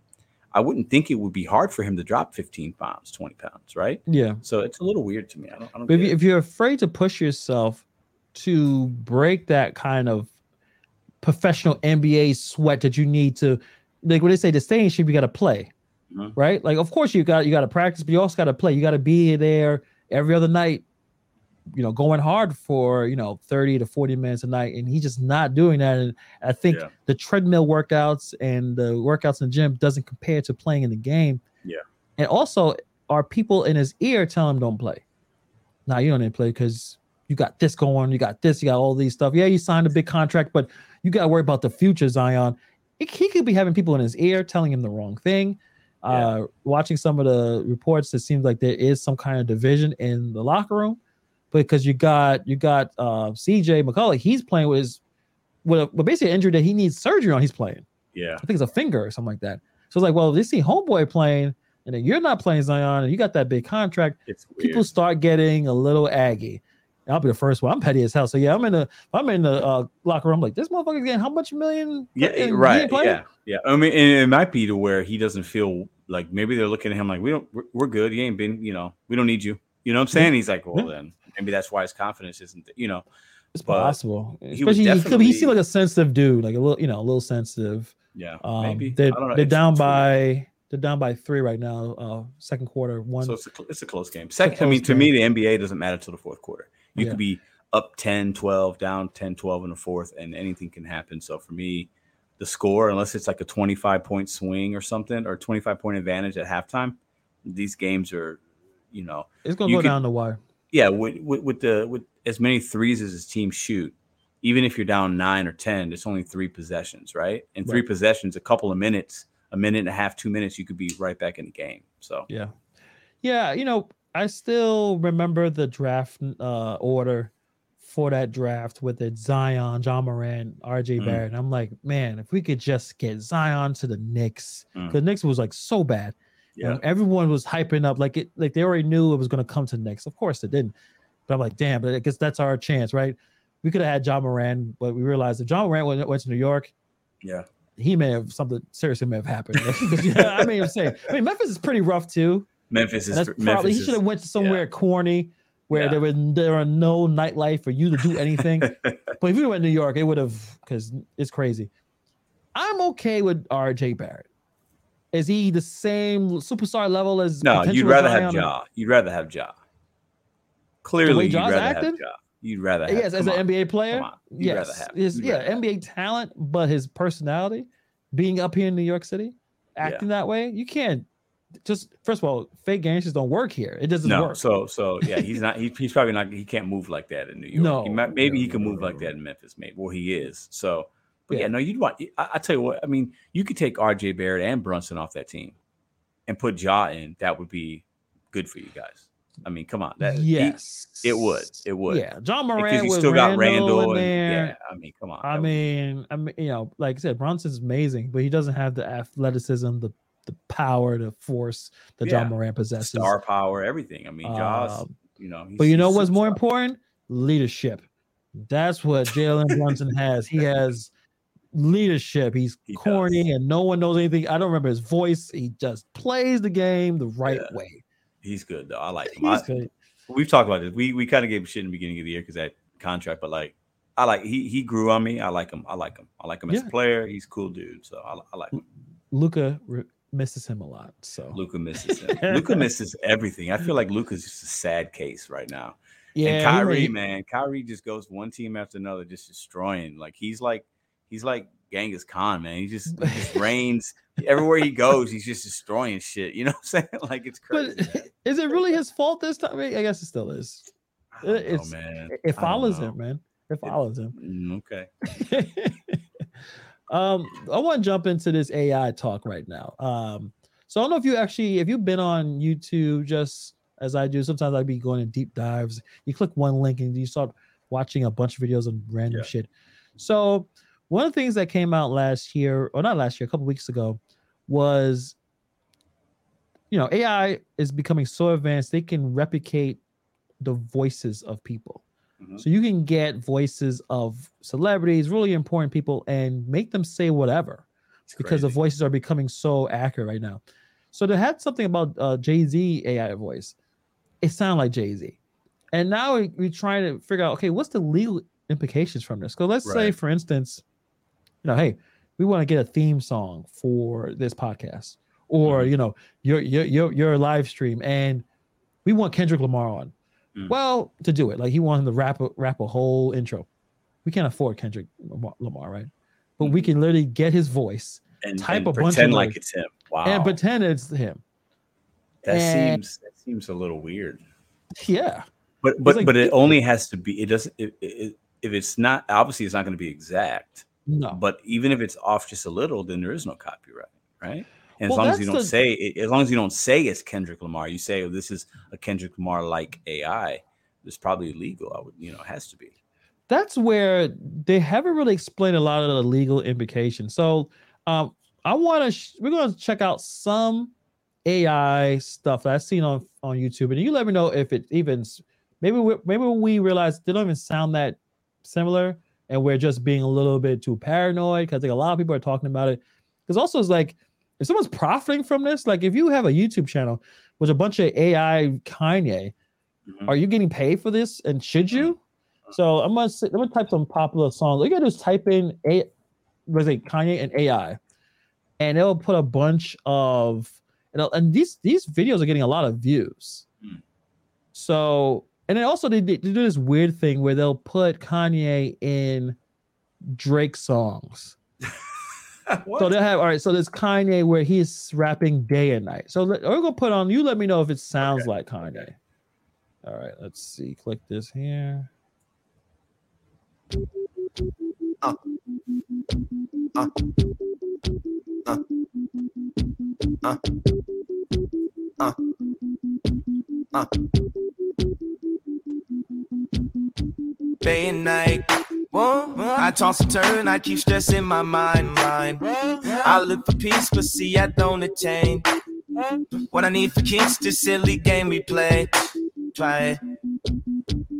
I wouldn't think it would be hard for him to drop 15 pounds, 20 pounds, right? Yeah. So it's a little weird to me. I don't, I don't but if, if, you're afraid to push yourself to break that kind of professional NBA sweat that you need to, like when they say to stay in shape, you got to play, mm-hmm. right? Like, of course you got you got to practice, but you also got to play. You got to be there every other night you know, going hard for, you know, 30 to 40 minutes a night. And he's just not doing that. And I think yeah. the treadmill workouts and the workouts in the gym doesn't compare to playing in the game. Yeah. And also, are people in his ear telling him don't play? Now you don't need to play because you got this going, you got this, you got all these stuff. Yeah, you signed a big contract, but you got to worry about the future, Zion. He could be having people in his ear telling him the wrong thing. Yeah. Uh, watching some of the reports, it seems like there is some kind of division in the locker room because you got you got uh, CJ McCollum. He's playing with his with, a, with basically an injury that he needs surgery on. He's playing. Yeah, I think it's a finger or something like that. So it's like, well, they see homeboy playing, and then you're not playing Zion, and you got that big contract. People start getting a little aggy. I'll be the first one. I'm petty as hell. So yeah, I'm in the I'm in the uh, locker room. like this motherfucker's getting how much million? Yeah, right. Yeah, yeah. I mean, it might be to where he doesn't feel like maybe they're looking at him like we don't we're, good. He ain't been you know we don't need you. You know what I'm saying? He's like, well then maybe that's why his confidence isn't, you know. It's possible, especially he, he, he seemed like a sensitive dude, like a little, you know, a little sensitive. Yeah, um, maybe they, they're down by they're down by three right now. Uh, second quarter, one. So it's a, it's a close game. Second, close I mean, to me, the NBA doesn't matter till the fourth quarter. You yeah. could be up 10, 12, down 10, 12 in the fourth, and anything can happen. So for me, the score unless it's like a 25 point swing or something or 25 point advantage at halftime. These games are, you know, It's gonna go could- down the wire. Yeah, with, with with the with as many threes as his team shoot, even if you're down nine or ten, it's only three possessions, right? And three Right. possessions, a couple of minutes, a minute and a half, two minutes, you could be right back in the game. So Yeah. Yeah, you know, I still remember the draft uh order for that draft with it Zion, Ja Morant, RJ Mm. Barrett. And I'm like, man, if we could just get Zion to the Knicks, Mm. because Knicks was like so bad. Yeah, And everyone was hyping up like it like they already knew it was gonna come to Knicks. Of course it didn't. But I'm like, damn, but I guess that's our chance, right? We could have had Ja Morant, but we realized if Ja Morant went, went to New York, yeah, he may have something seriously may have happened. yeah, I mean, I'm saying, I mean, Memphis is pretty rough too. Memphis is that's Memphis probably he should have went to somewhere corny where Yeah. there was there are no nightlife for you to do anything. but if you went to New York, it would have because it's crazy. I'm okay with RJ Barrett. Is he the same superstar level as no, you'd rather have Ja. You'd rather have Ja. Clearly, you'd rather acting? have Ja. You'd rather have. Yes, as come an. NBA player. You'd rather Yes, have- his, you'd yeah, rather. NBA talent, but his personality, being up here in New York City, acting that way, you can't. Just first of all, fake gangsters don't work here. It doesn't No, work. so so yeah, he's not. He, he's probably not. He can't move like that in New York. No, he might, maybe no, he can no, move no, like no. that in Memphis. Maybe well, he is. So, but yeah, Yeah. no, you'd want. I, I tell you what. I mean, you could take R.J. Barrett and Brunson off that team, and put Ja in. That would be good for you guys. I mean, come on. That he- yes, it would. It would. Yeah, John because Moran you still got Randle. in and, yeah, I mean, come on. I that would mean, I mean, you know, like I said, Brunson's amazing, but he doesn't have the athleticism, the the power, the force that Yeah. Ja Morant possesses. star power, everything. I mean, Ja's. Um, you know, he's, but you know what's more superstar. important? Leadership. That's what Jalen Brunson has. He has leadership. He's He does. corny and no one knows anything. I don't remember his voice. He just plays the game the right Yeah. way. He's good though. I like him. He's I- good. we've talked about this. We we kind of gave him shit in the beginning of the year because that contract, but like I like he he grew on me. I like him. I like him. I like him as Yeah. a player. He's a cool dude. So I, I like him. Luka re- misses him a lot. So Luka misses him. Luka misses everything. I feel like Luka's just a sad case right now. yeah, and Kyrie, may- man, Kyrie just goes one team after another, just destroying. Like he's like he's like Genghis Khan, man. He just, he just reigns everywhere he goes. He's just destroying shit. You know what I'm saying? Like it's crazy. But is it really his fault this time? I guess it still is. Know, man. It follows him, man. It follows him. Okay. um, I want to jump into this AI talk right now. Um, so I don't know if you actually, if you've been on YouTube, just as I do, sometimes I'd be going in deep dives. You click one link and you start watching a bunch of videos on random Yeah. shit. So one of the things that came out last year, or not last year, a couple weeks ago, was you know AI is becoming so advanced they can replicate the voices of people. Mhm. So you can get voices of celebrities, really important people, and make them say whatever It's because the voices are becoming so accurate right now. So they had something about uh, Jay Z AI voice. It sounded like Jay Z, and now we, we're trying to figure out okay, what's the legal implications from this? Because let's say, for instance, you know, hey, we want to get a theme song for this podcast, or Mhm. you know, your your your your live stream, and we want Kendrick Lamar on. Mm. Well, to do it, like he wanted to rap a, rap a whole intro. We can't afford Kendrick Lamar, Lamar right? But we Mm-hmm. can literally get his voice and, type and a bunch of, like like- it's him. Wow. and pretend it's him. that and- seems that seems a little weird. Yeah, But but like- but it only has to be. It doesn't. It, it, if it's not obviously, it's not going to be exact. No, But even if it's off just a little, then there is no copyright, right? And as long as you don't the- say, as long as you don't say it's Kendrick Lamar, you say, "Oh, this is a Kendrick Lamar like AI." It's probably illegal. I would, you know, it has to be. that's where they haven't really explained a lot of the legal implications. So, um, I want to sh- we're going to check out some AI stuff that I've seen on on YouTube, and you let me know if it even maybe we, maybe we realize they don't even sound that similar, and we're just being a little bit too paranoid because I think a lot of people are talking about it. Because also it's like if someone's profiting from this, like if you have a YouTube channel with a bunch of AI Kanye, Mhm. are you getting paid for this? And should you? So I'm gonna say, I'm gonna type some popular songs. All you gotta do is type in a was it Kanye and AI, and it'll put a bunch of and, and these these videos are getting a lot of views. Hmm. So and then also they, they do this weird thing where they'll put Kanye in Drake songs. So they'll have all right. So there's Kanye where he's rapping day and night. So let, we're gonna put on. You let me know if it sounds like Kanye. All right, let's see. Click this here. Uh. Uh. Uh. Uh. Uh. Uh. Day and night. I toss and turn, I keep stressing my mind, mind. I look for peace, but see, I don't attain. What I need for keeps this silly game we play. Play.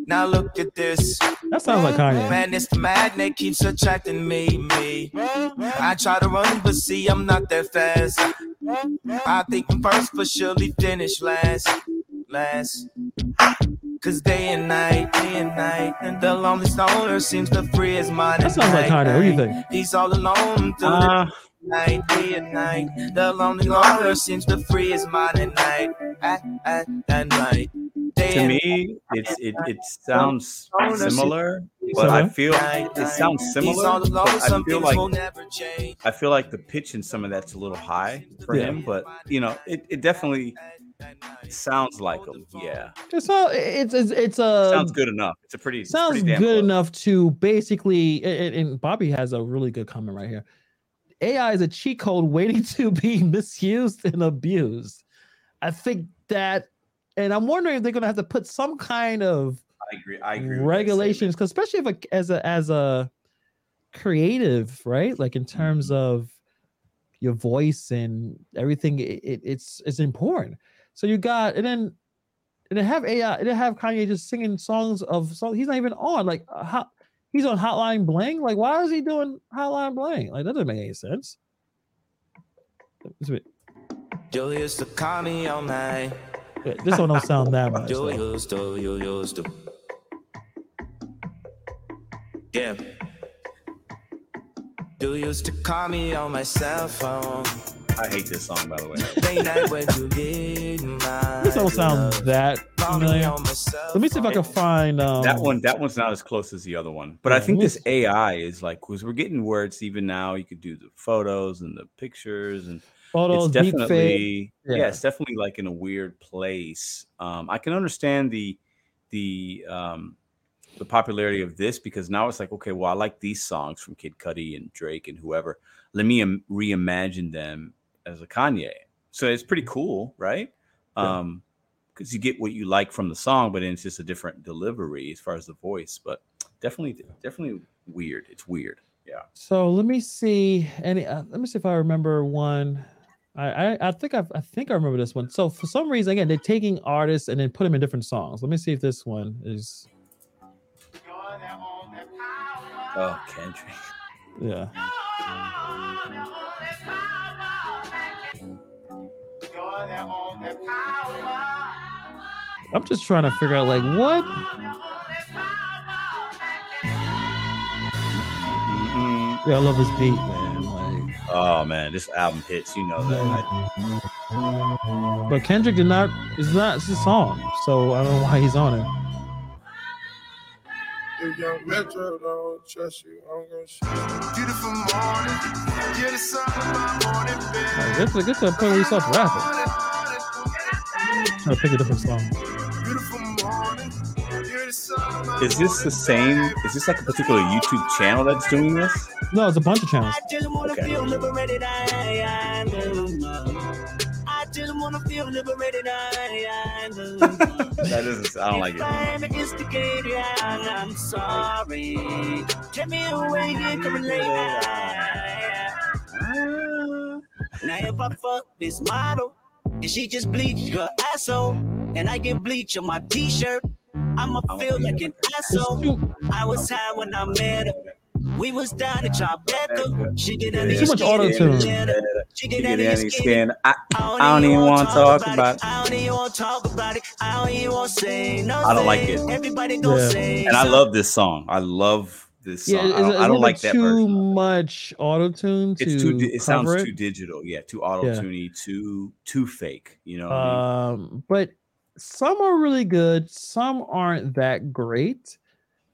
Now look at this. That sounds like Kanye. Madness, the magnet keeps attracting me, me. I try to run, but see, I'm not that fast. I think I'm first, but surely finish last, last. Cause day and night, day and night, and the lonely stoner seems to free his mind. That sounds like Kanye. What do you think? He's all alone through Uh, the night, day and night. The lonely loner seems to free his mind at night, at, at, at night. Day to and me, it's it, it sounds similar, but I feel it sounds similar. But I feel like. I feel like the pitch in some of that's a little high for Yeah. him, but you know, it, it definitely sounds like him. Yeah, It's all. It's it's it's a sounds good enough. It's a pretty sounds pretty damn good close. enough to basically and, and bobby has a really good comment right here ai is a cheat code waiting to be misused and abused i think that and i'm wondering if they're going to have to put some kind of I agree. I agree. regulations because especially if a, as a as a creative right like in terms Mhm. of your voice and everything it, it, it's it's important so you got and then and then have ai and then have kanye just singing songs of songs he's not even on like uh, how he's on hotline bling like why is he doing hotline bling like that doesn't make any sense This bit- You used to call me all night. this one don't sound that much used to, you to. Yeah. You used to call me on my cell phone. I hate this song by the way. Late night when you need my this don't sound that Call familiar. on my cell let me see if i can find um that one that one's not as close as the other one. But i think this ai is like because we're getting where it's even now. You could do the photos and the pictures and photos it's definitely yeah. Yeah. it's definitely like in a weird place. Um i can understand the the um the popularity of this because now it's like okay well i like these songs from kid Cudi and drake and whoever. Let me Im- reimagine them as a kanye so it's pretty cool right Yeah. um because you get what you like from the song but then it's just a different delivery as far as the voice but definitely definitely weird it's weird yeah So let me see any. Uh, let me see if I remember one. I I, I think I I think I remember this one. So for some reason, again, they're taking artists and then put them in different songs. Let me see if this one is. oh kendrick Yeah. I'm just trying to figure out like what. Mm-mm. Yeah, I love this beat, man. Like, Oh man, this album hits. You know that. But Kendrick did not. It's not. It's a song, so I don't know why he's on it. If young Metro don't trust you, I'm gonna shoot you. Beautiful morning, you're the sun of my morning, Like, babe. get to get to a point where you start rapping. Trying to pick a different song. Beautiful morning, you're the sun of my Is this the same? Is this like a particular YouTube channel that's doing this? No, it's a bunch of channels. I just wanna Okay. feel liberated. I, I know. I just wanna feel liberated. I, I know. That isn't. I don't like it. I'm I'm sorry. Get me away here, come late. Ah. Now if I fuck this model and she just bleach her asshole, and I get bleach on my t-shirt, I'ma feel like an asshole. I was high when I met her. We was down in Tribeca. She get under Too your much skin. auto-tune. She You get get under your any skin. skin? I, I don't even want to talk about. it. I don't even want to talk about it. I don't even want to say nothing. I don't like it. Everybody gonna Yeah. say And I love this song. I love this song. yeah, I don't, it's I a don't like bit that too much auto tune to It's too. It sounds cover too digital. Yeah, too auto tuney. Too too fake. You know. what I mean? Um, but some are really good. Some aren't that great.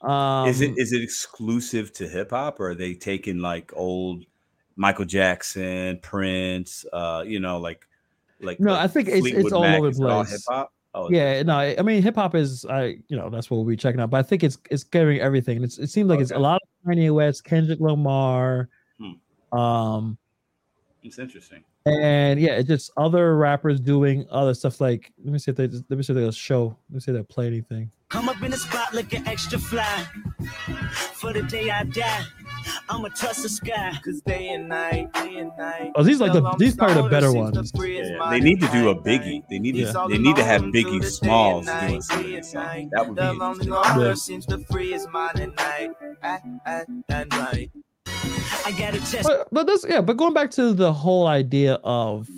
Um, is it is it exclusive to hip hop, or are they taking like old Michael Jackson, Prince, uh, you know, like like No, like I think it's- it's all Mac, over the is it all place. Hip hop. Oh, Yeah, no, I mean hip hop is I you know that's what we'll be checking out. But I think it's it's getting everything. It's it seems like it's a lot of Kanye West, Kendrick Lamar, Hmm. um, it's interesting. And yeah, it's just other rappers doing other stuff. Like let me see if they let me see if they'll show. Let me see if they play anything. Come up in the spot looking extra fly. For the day I die, I'ma touch the sky. Cause day and night, day and night. Oh, these like the these probably the better ones. Yeah, they need to do a Biggie. They need He's to all they need to have Biggie Smalls and doing night, some of day these and songs. night. That would be The lonely interesting. loner Yeah. I got a test. But but this yeah, but going back to the whole idea of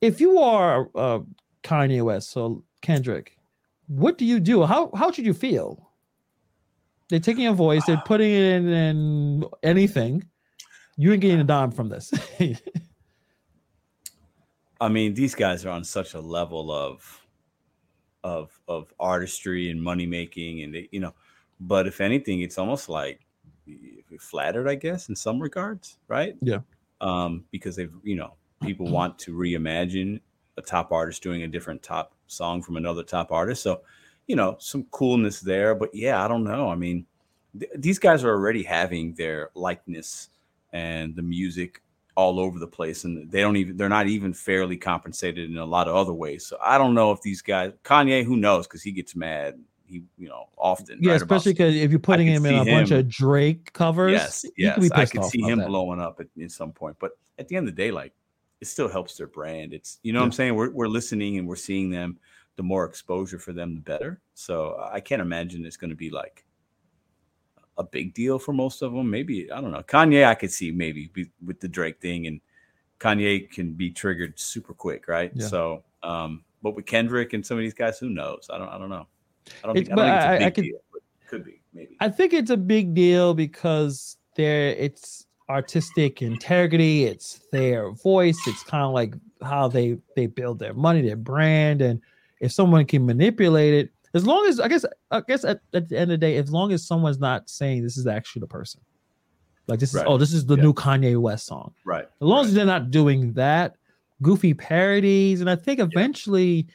if you are uh, Kanye West, so Kendrick, what do you do? How how should you feel? They're taking your voice, they're putting it in, in anything. You ain't getting a dime from this. I mean, these guys are on such a level of of of artistry and money making, and they, you know. But if anything, it's almost like flattered, I guess, in some regards, right? Yeah. Um, because they've, you know, people want to reimagine a top artist doing a different top song from another top artist. So, you know, some coolness there. But yeah, I don't know. I mean, th- these guys are already having their likeness and the music all over the place and they don't even they're not even fairly compensated in a lot of other ways so i don't know if these guys kanye who knows because he gets mad he you know often yeah, especially because if you're putting him in a see bunch of Drake covers, yes yes could i could see him that. blowing up at, at some point but at the end of the day like it still helps their brand it's you know what i'm saying we're, we're listening and we're seeing them the more exposure for them the better so i can't imagine it's going to be like a big deal for most of them maybe i don't know kanye i could see maybe be, with the drake thing and kanye can be triggered super quick right Yeah. so um but with kendrick and some of these guys who knows i don't i don't know i don't think, I don't think it's a I- I big could- deal but could be maybe I think it's a big deal because there it's artistic integrity, it's their voice, it's kind of like how they they build their money, their brand, and if someone can manipulate it, as long as I guess I guess at, at the end of the day, as long as someone's not saying this is actually the person, like this is Right. oh this is the Yeah. new Kanye West song. right As long right. as they're not doing that, goofy parodies, and I think eventually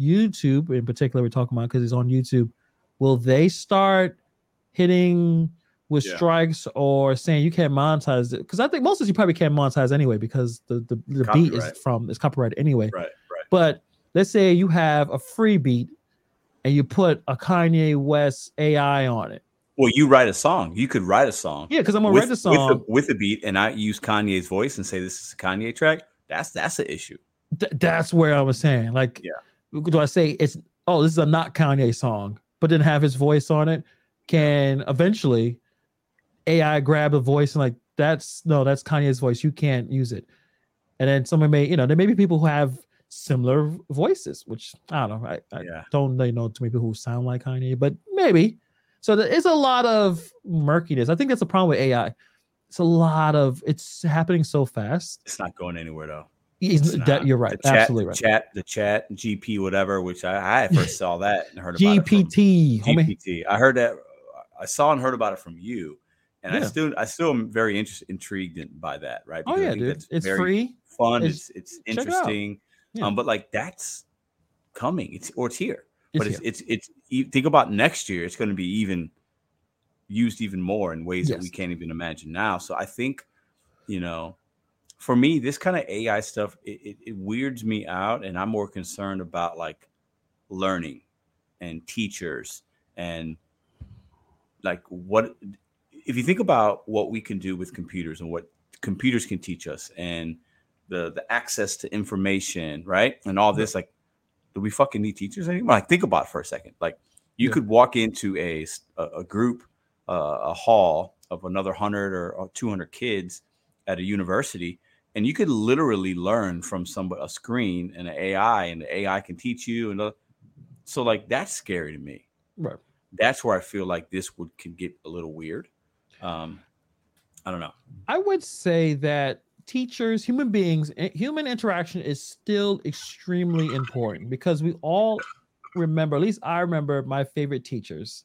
YouTube, in particular, we're talking about because it's on YouTube, will they start hitting with Yeah. strikes or saying you can't monetize it? Because I think most of you probably can't monetize anyway because the the, the beat is from it's copyright anyway. right right But let's say you have a free beat and you put a Kanye West AI on it. Well, you write a song. You could write a song. Yeah, because I'm gonna with, write with song. a, with a beat, and I use Kanye's voice and say this is a Kanye track. That's that's an issue. Th- that's where I was saying, like, Yeah. Do I say it's oh, this is a not Kanye song, but then have his voice on it? Can eventually AI grab a voice and like that's no, that's Kanye's voice. You can't use it. And then someone may, you know, there may be people who have similar voices, which I don't know. I, I Yeah. don't really know too many people who sound like Kanye, but maybe. So there is a lot of murkiness. I think that's the problem with AI. It's a lot of it's happening so fast. It's not going anywhere though. He's, that you're right. Chat, Absolutely right. Chat, the chat, GP, whatever. Which I, I first saw that and heard about it from GPT, homie. GPT. I heard that. I saw and heard about it from you, and I still, I still am very interested, intrigued in, by that. Right? Oh Because I yeah, dude. It's free. fun. It's- It's it's check it out. interesting. Yeah. Um, but like that's coming. It's or it's here. It's but it's, it's it's you think about next year. It's going to be even used even more in ways that we can't even imagine now. So I think, you know, for me, this kind of AI stuff it, it, it weirds me out, and I'm more concerned about like learning and teachers and like what if you think about what we can do with computers and what computers can teach us and the the access to information right and all this like do we fucking need teachers anymore? Like think about it for a second. Like you Yeah. could walk into a a group uh, a hall of another 100 or, or 200 kids at a university and you could literally learn from some a screen and an ai and the ai can teach you and so like that's scary to me Right. that's where I feel like this would could get a little weird. Um, I don't know. I would say that teachers, human beings, eh, human interaction is still extremely important because we all remember, at least I remember my favorite teachers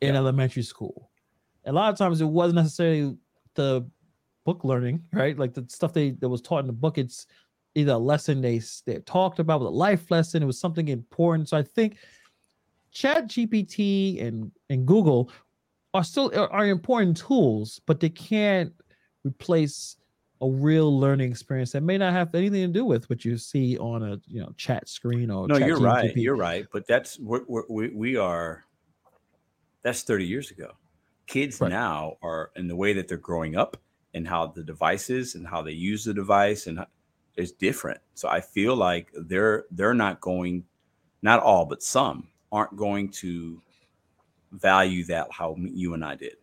in Yeah. elementary school. A lot of times it wasn't necessarily the book learning, right? Like the stuff they that was taught in the book. It's either a lesson they they talked about with a life lesson. It was something important. So I think Chat GPT and and Google are still are, important tools, but they can't replace a real learning experience that may not have anything to do with what you see on a you know chat screen or No, you're right. You're right. But that's we're, we're, we we are. That's 30 years ago. Kids Right. now are in the way that they're growing up and how the devices and how they use the device and is different. So I feel like they're they're not going, not all, but some aren't going to value that how you and I did.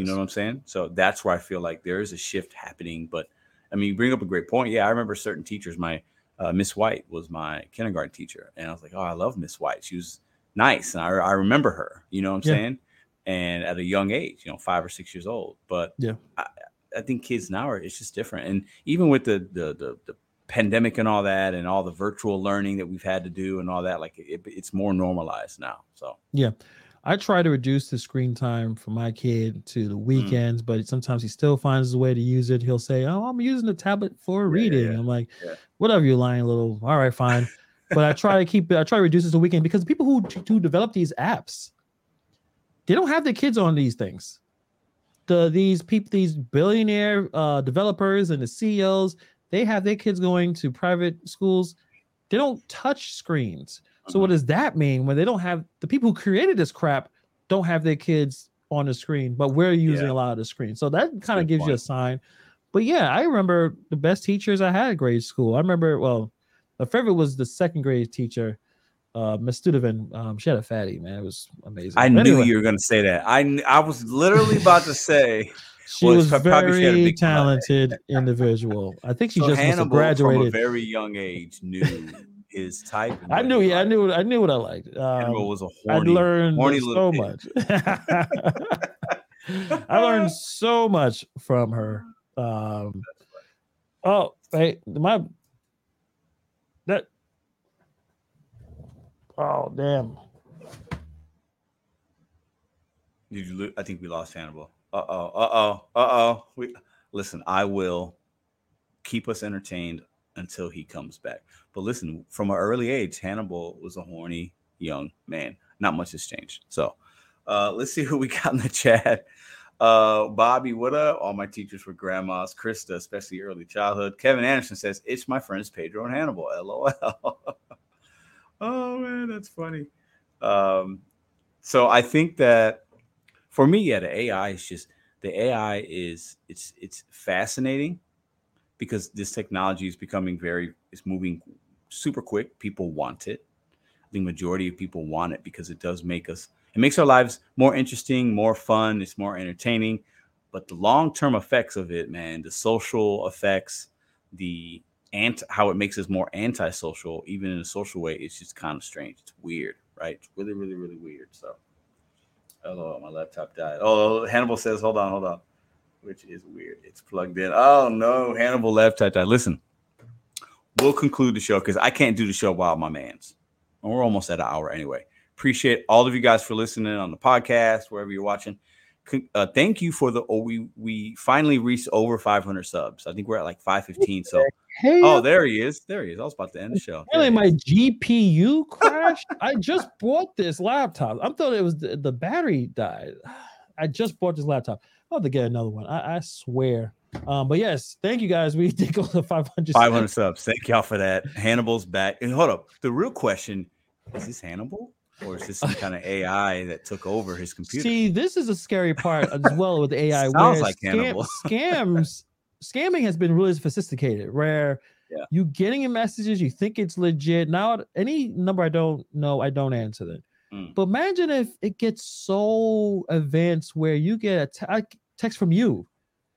You know what I'm saying? So that's where I feel like there is a shift happening. But I mean, you bring up a great point. Yeah, I remember certain teachers. My uh, Miss White was my kindergarten teacher, and I was like, oh, I love Miss White. She was nice, and I, I remember her. You know what I'm Yeah. saying? And at a young age, you know, five or six years old. But Yeah. I, I think kids now are it's just different. And even with the the the, the pandemic and all that, and all the virtual learning that we've had to do and all that, like it, it's more normalized now. So yeah I try to reduce the screen time for my kid to Mm. the weekends, but sometimes he still finds a way to use it. He'll say, "Oh, I'm using the tablet for Yeah, yeah, reading." yeah. I'm like, Yeah. "Whatever, you lying little." All right, fine. but I try to keep it. I try to reduce it to the weekend because people who do develop these apps, they don't have their kids on these things. The these people, these billionaire uh, developers and the CEOs, they have their kids going to private schools. They don't touch screens. So what does that mean when they don't have the people who created this crap don't have their kids on the screen, but we're using Yeah. a lot of the screen. So that kind of gives you a sign. But yeah, I remember the best teachers I had at grade school. I remember, well, my favorite was the second grade teacher, uh, Miss Studevin. Um, she had a fatty, man. It was amazing. I But knew anyway, you were going to say that. I I was literally about to say. she well, was probably she a very talented individual. I think she so just Hannibal from a very young age knew his type. I knew, yeah, I knew, I knew what I liked. Hannibal Um, was a I horny, learned horny so much. I learned so much from her. Um, oh, hey, my that. Oh damn! Did you? Lo- I think we lost Hannibal. Uh oh. Uh oh. Uh oh. We listen. I will keep us entertained until he comes back. But listen, from an early age, Hannibal was a horny young man. Not much has changed. So uh, let's see who we got in the chat. Uh, Bobby, what up? All my teachers were grandmas. Krista, especially early childhood. Kevin Anderson says it's my friends Pedro and Hannibal. LOL. Oh man, that's funny. Um, so I think that for me, yeah, the AI is just the AI is it's it's fascinating because this technology is becoming very it's moving super quick. People want it. I think majority of people want it because it does make us it makes our lives more interesting, more fun, it's more entertaining. But the long-term effects of it, man, the social effects, the anti how it makes us more antisocial, even in a social way, it's just kind of strange. It's weird, right? It's really, really, really weird. So Oh, my laptop died. Oh, Hannibal says, hold on, hold on. Which is weird. It's plugged in. Oh no, Hannibal laptop died. Listen, we'll conclude the show because I can't do the show while my man's. And we're almost at an hour anyway. Appreciate all of you guys for listening on the podcast, wherever you're watching. Uh, thank you for the oh, we we finally reached over 500 subs. I think we're at like 515. So Hey, oh, there he is. There he is. I was about to end the show. Really, my. GPU crashed. I just bought this laptop. I thought it was the, the battery died. I just bought this laptop. I'll have to get another one. I, I swear. Um, but yes, thank you guys. We did go to 500. 500 subs. Thank y'all for that. Hannibal's back. And hold up. The real question is this Hannibal or is this some kind of AI that took over his computer? See, this is a scary part as well with AI. Sounds like Hannibal. scams, scamming has been really sophisticated. Where Yeah. you getting in messages, you think it's legit. Now, any number I don't know, I don't answer them. Mm. But imagine if it gets so advanced where you get a text from you.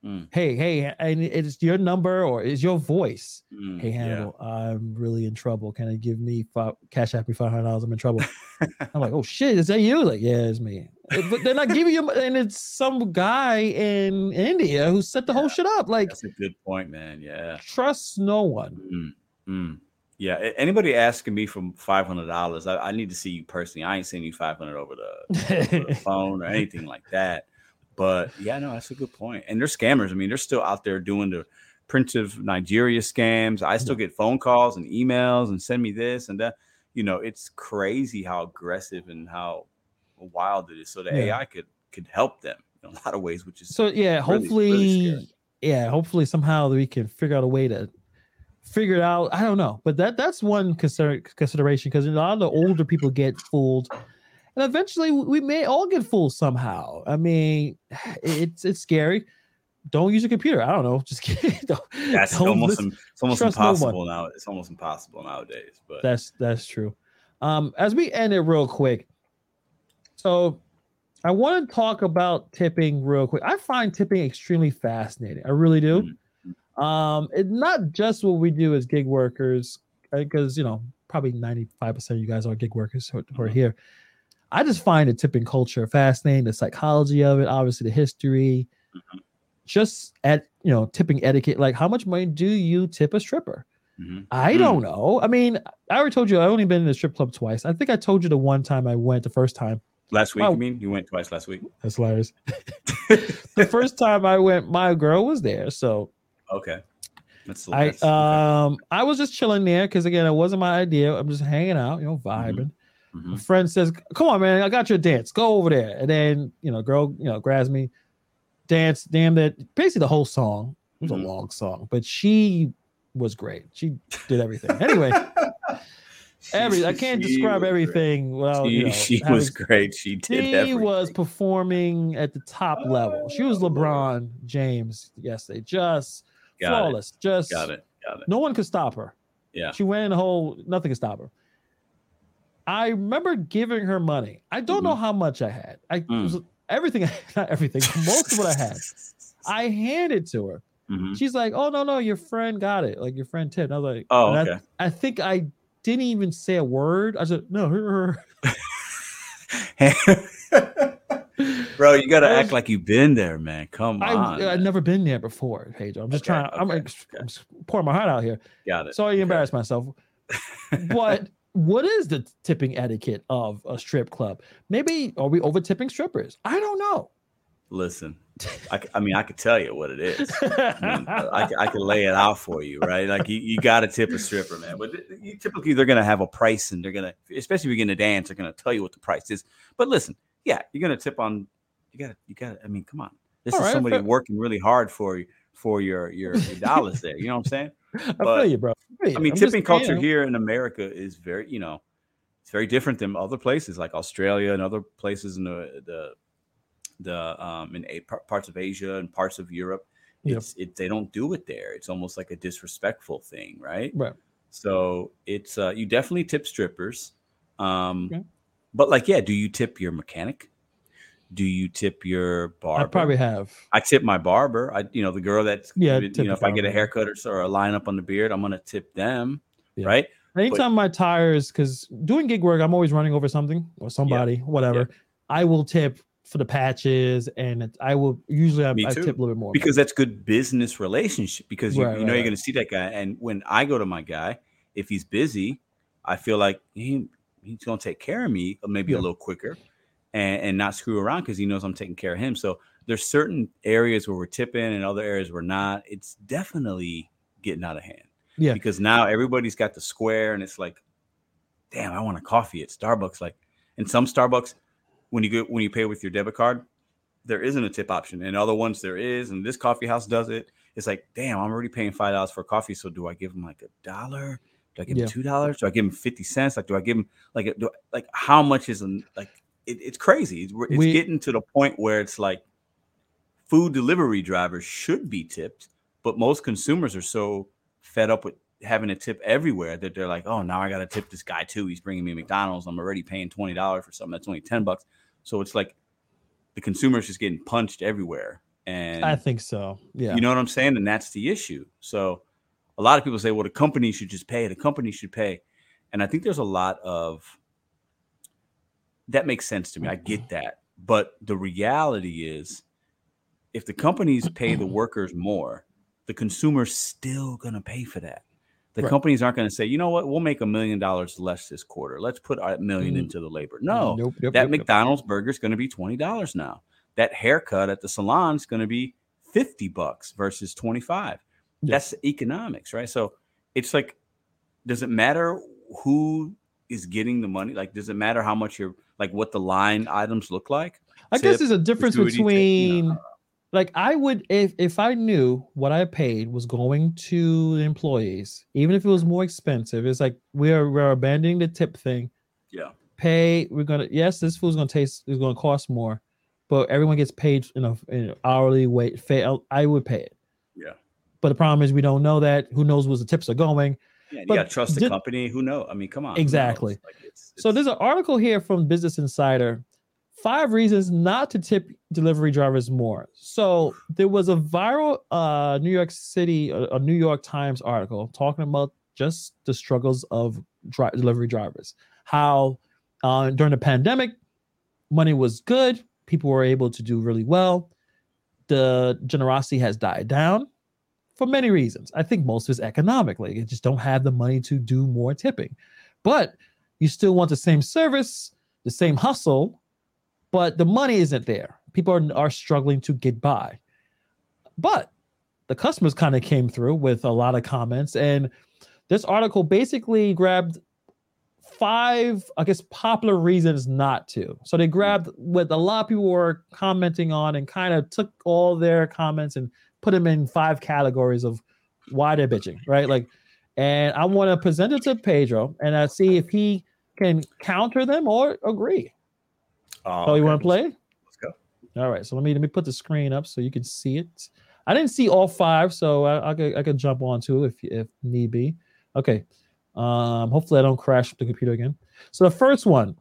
Mm. Hey, hey, and it's your number or is your voice. Mm, Hey yeah. Hannibal, I'm really in trouble. Can I give me five cash app me five hundred dollars? I'm in trouble. I'm like, oh shit, is that you? Like, yeah, it's me. But they're not giving you, and it's some guy in India who set the whole shit up. Like, That's a good point, man. Yeah. trust no one. Mm, mm. Yeah. Anybody asking me for five hundred dollars, I, I need to see you personally. I ain't sending you five hundred over the, over the phone or anything like that. But yeah, no, that's a good point. And they're scammers. I mean, they're still out there doing the Prince of Nigeria scams. I still get phone calls and emails and send me this and that. You know, it's crazy how aggressive and how wild it is. So the Yeah. AI could could help them in a lot of ways, which is So yeah, really hopefully, scary. yeah, hopefully somehow we can figure out a way to figure it out. I don't know, but that that's one consider, consideration because a lot of the older people get fooled, and eventually we may all get fooled somehow. I mean, it's it's scary. Don't use a computer. I don't know. Just kidding. Don't- that's almost im- it's almost trust no impossible now. It's almost impossible nowadays. But That's that's true. Um, as we end it real quick, so I want to talk about tipping real quick. I find tipping extremely fascinating. I really do. Um, it's not just what we do as gig workers, because you know probably ninety five percent of you guys are gig workers who, who are here. I just find the tipping culture fascinating, the psychology of it, obviously the history, just at you know tipping etiquette. Like, how much money do you tip a stripper? Mhm. I Mm. don't know. I mean, I already told you I've only been in the strip club twice. I think I told you the one time I went the first time. last week, Oh. you mean you went twice last week? That's hilarious. the first time I went, my girl was there. So Okay, that's, I that's okay. um I was just chilling there because again, it wasn't my idea. I'm just hanging out, you know, vibing. Mhm. My friend says, Come on, man, I got your dance. Go over there. And then, you know, girl, you know, grabs me, dance, damn that basically the whole song. It was Mhm. a long song, but she was great. She did everything. Anyway, every I can't She describe everything Well, She, you know, she having- was great. She did she everything. was performing at the top level. She was Oh, LeBron James yesterday, just Got flawless. Just. Got it. Got it. no one could stop her. Yeah. She went in the whole, nothing could stop her. I remember giving her money. I don't know how much I had. I Mm-hmm. Mm. was everything, not everything, most of what I had. I handed to her. Mhm. She's like, "Oh no, no, your friend got it. Like your friend Ted." And I was like, Oh, and I- okay. I, think I didn't even say a word. I said, "No, her." her." Bro, you got to was- act like you've been there, man. Come I, on. I've never been there before, Pedro. I'm just Okay, trying. I'm, okay, I'm pouring my heart out here. Got it. Sorry, to Okay. embarrass myself. But what is the tipping etiquette of a strip club? Maybe are we over tipping strippers? I don't know. Listen, I mean, I could tell you what it is. I, mean, I, I can lay it out for you, right? Like you, you got to tip a stripper, man. But you, typically, they're gonna have a price, and they're gonna, especially if you're gonna dance, they're gonna tell you what the price is. But listen, yeah, you're gonna tip on. You gotta, you gotta. I mean, come on. This All is right, somebody fair- working really hard for you for your your, your dollars there. You know what I'm saying? I feel you, bro. feel you. I mean, I'm tipping saying, culture here in America is very, you know, it's very different than other places like Australia and other places in the the the um in a, parts of Asia and parts of Europe. Yep. It's it they don't do it there. It's almost like a disrespectful thing, right? Right. So it's uh you definitely tip strippers. Um Okay. but like yeah, do you tip your mechanic? Do you tip your barber? I probably have. I tip my barber. I, you know, the girl that's, Yeah, you know, if I get a haircut or, or a line up on the beard, I'm gonna tip them, Yeah. right? Anytime my tires, because doing gig work, I'm always running over something or somebody, whatever. I will tip for the patches, and it, I will usually I, I tip a little bit more Because that's good business relationship. Because you, Right, you right, know you're right. gonna see that guy, and when I go to my guy, if he's busy, I feel like he, he's gonna take care of me, uh, maybe Yeah. a little quicker, and, and not screw around because he knows I'm taking care of him. So there's certain areas where we're tipping, and other areas we're not. It's definitely getting out of hand. Yeah. Because now everybody's got the square, and it's like, damn, I want a coffee at Starbucks. Like, in some Starbucks, when you go when you pay with your debit card, there isn't a tip option. And other ones there is, and this coffee house does it. It's like, damn, I'm already paying five dollars for coffee. So do I give them like a dollar? Do I give Yeah. them two dollars? Do I give them fifty cents? Like, do I give them like do, like how much is like? It, it's crazy. It's, it's We- getting to the point where it's like food delivery drivers should be tipped, but most consumers are so fed up with having a tip everywhere that they're like, oh, now I got to tip this guy too. He's bringing me McDonald's. I'm already paying twenty dollars for something that's only ten bucks. So it's like the consumer's just getting punched everywhere, and I think so. Yeah. you know what I'm saying, and that's the issue. So a lot of people say, well, the company should just pay. The company should pay, and I think there's a lot of that makes sense to me. I get that, but the reality is, if the companies pay the workers more, the consumer's still gonna pay for that. The Right. companies aren't going to say, you know what, we'll make a million dollars less this quarter. Let's put a million Mm. into the labor. No, Nope, yep, that yep. McDonald's burger is going to be twenty dollars now. that haircut at the salon is going to be 50 bucks versus 25. Yeah. That's economics, right? So it's like, does it matter who is getting the money? Like, does it matter how much you're like what the line items look like? I guess there's a difference you between know. like I would if if I knew what I paid was going to the employees, even if it was more expensive, it's like we're we're abandoning the tip thing. Yeah. Pay, we're gonna yes, this food's gonna taste is gonna cost more, but everyone gets paid in a in an hourly wait. Fa- I would pay it. Yeah. But the problem is we don't know that. Who knows where the tips are going? Yeah, you got to trust the did- company. Who knows? I mean, come on. Exactly. Like, it's- So there's an article here from Business Insider. Five reasons not to tip delivery drivers more. So there was a viral uh, New York City, a, a New York Times article talking about just the struggles of dri- delivery drivers. How uh, during the pandemic, money was good, people were able to do really well. The generosity has died down for many reasons. I think most of it's economically. You just don't have the money to do more tipping. But you still want the same service, the same hustle, but the money isn't there. People are, are struggling to get by. But the customers kind of came through with a lot of comments, and this article basically grabbed five, I guess, popular reasons not to. So they grabbed what a lot of people were commenting on and kind of took all their comments and put them in five categories of why they're bitching, right? Like, and I want to present it to Pedro and I see if he can counter them or agree. Oh, So you okay. want to play? Let's go. All right. So let me let me put the screen up so you can see it. I didn't see all five, so I, I could I could jump on to if if need be. Okay. Um, hopefully I don't crash the computer again. So the first one,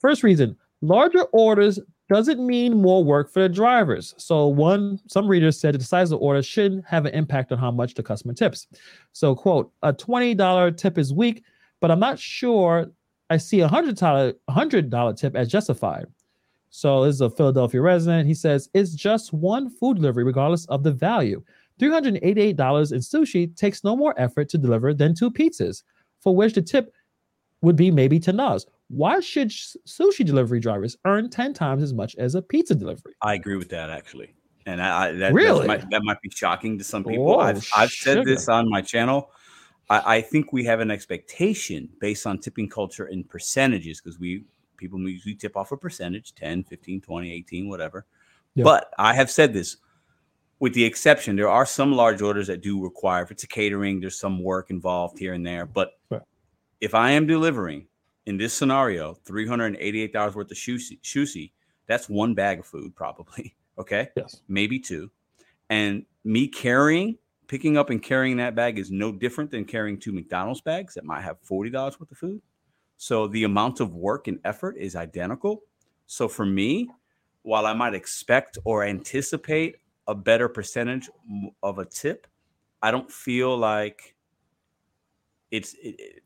first reason, larger orders doesn't mean more work for the drivers. So one, some readers said the size of the order shouldn't have an impact on how much the customer tips. So quote, a $20 tip is weak, but I'm not sure I see a hundred dollar hundred dollar tip as justified. So this is a Philadelphia resident. He says it's just one food delivery, regardless of the value. $388 in sushi takes no more effort to deliver than two pizzas, for which the tip would be maybe $10. Why should sushi delivery drivers earn 10 times as much as a pizza delivery? I agree with that actually, and I, I that Really? might, that might be shocking to some people. Whoa, I've I've said this on my channel. I, I think we have an expectation based on tipping culture in percentages because we people usually tip off a percentage 10 15 20 18 whatever Yeah. but i have said this with the exception there are some large orders that do require if it's a catering there's some work involved here and there but Right. if i am delivering in this scenario $388 worth of sushi, sushi that's one bag of food probably okay Yes. maybe two. And me carrying, picking up and carrying that bag is no different than carrying two McDonald's bags that might have $40 worth of food. So the amount of work and effort is identical. So for me, while I might expect or anticipate a better percentage of a tip, I don't feel like it's. It, it-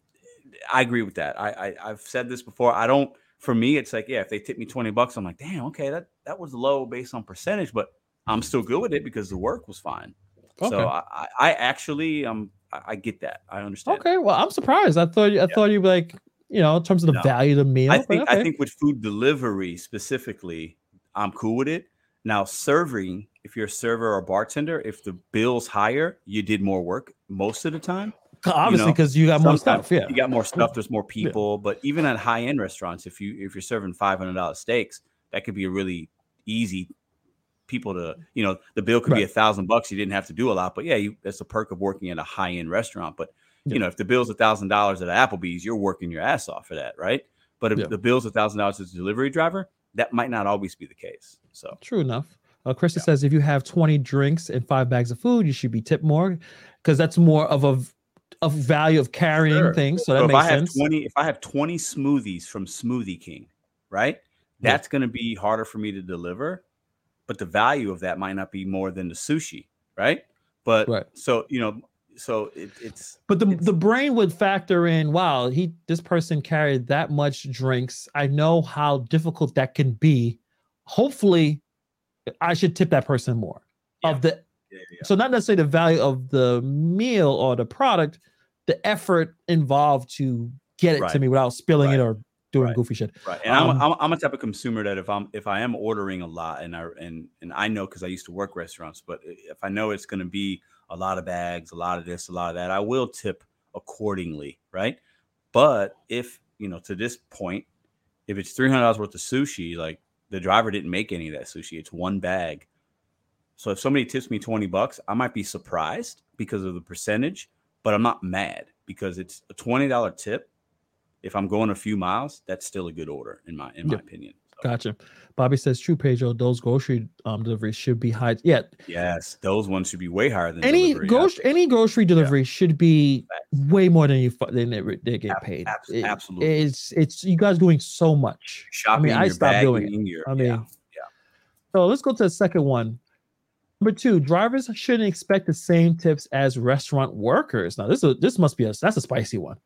I agree with that. I, I I've said this before. I don't. For me, it's like yeah, if they tip me twenty bucks, I'm like, damn, okay, that that was low based on percentage, but I'm still good with it because the work was fine. Okay. So I, I I actually um I, get that. I understand. Okay. Well, I'm surprised. I thought you, I thought you were like, you know, in terms of the No. value of the meal. I think okay. I think with food delivery specifically, I'm cool with it. Now serving, if you're a server or bartender, if the bill's higher, you did more work most of the time. Obviously because you got more stuff. Yeah. you got more stuff. There's more people, but even at high end restaurants, if you if you're serving five hundred dollars steaks, that could be a really easy people to you know the bill could be a thousand bucks. You didn't have to do a lot, but yeah, you, that's a perk of working at a high end restaurant. But Yeah. you know if the bill's a thousand dollars at Applebee's, you're working your ass off for that, right? But if Yeah. the bill's a thousand dollars as a delivery driver, that might not always be the case. So True enough. Uh, Krista says if you have 20 drinks and five bags of food, you should be tipped more because that's more of a of value of carrying Sure. things. So that So if makes I have sense. 20, if I have 20 smoothies from Smoothie King, right? Yeah. That's going to be harder for me to deliver, but the value of that might not be more than the sushi, right? But Right. so, you know, so it, it's But the, it's- the brain would factor in, wow, he this person carried that much drinks. I know how difficult that can be. Hopefully, I should tip that person more. Of the yeah, so not necessarily the value of the meal or the product, the effort involved to get it to me without spilling it or doing Right. goofy shit. Right, and Um, I'm, I'm I'm a type of consumer that if I'm if I am ordering a lot and I and and I know because I used to work restaurants, but if I know it's going to be a lot of bags, a lot of this, a lot of that, I will tip accordingly, right? But if you know to this point, if it's three hundred dollars worth of sushi, like the driver didn't make any of that sushi, it's one bag. So if somebody tips me twenty bucks, I might be surprised because of the percentage, but I'm not mad because it's a twenty dollar tip if I'm going a few miles, that's still a good order in my in my opinion. So, Gotcha. Bobby says, "True, Pedro. Those grocery um, deliveries should be high. Yeah, yes, those ones should be way higher than any delivery. grocery any grocery delivery should be Facts. way more than you than they, they get Ab- paid. It- absolutely. it's it's you guys doing so much. Shopping, I your stopped doing it. your- I mean, yeah. So let's go to the second one. Number two, drivers shouldn't expect the same tips as restaurant workers. Now, this is this must be a that's a spicy one.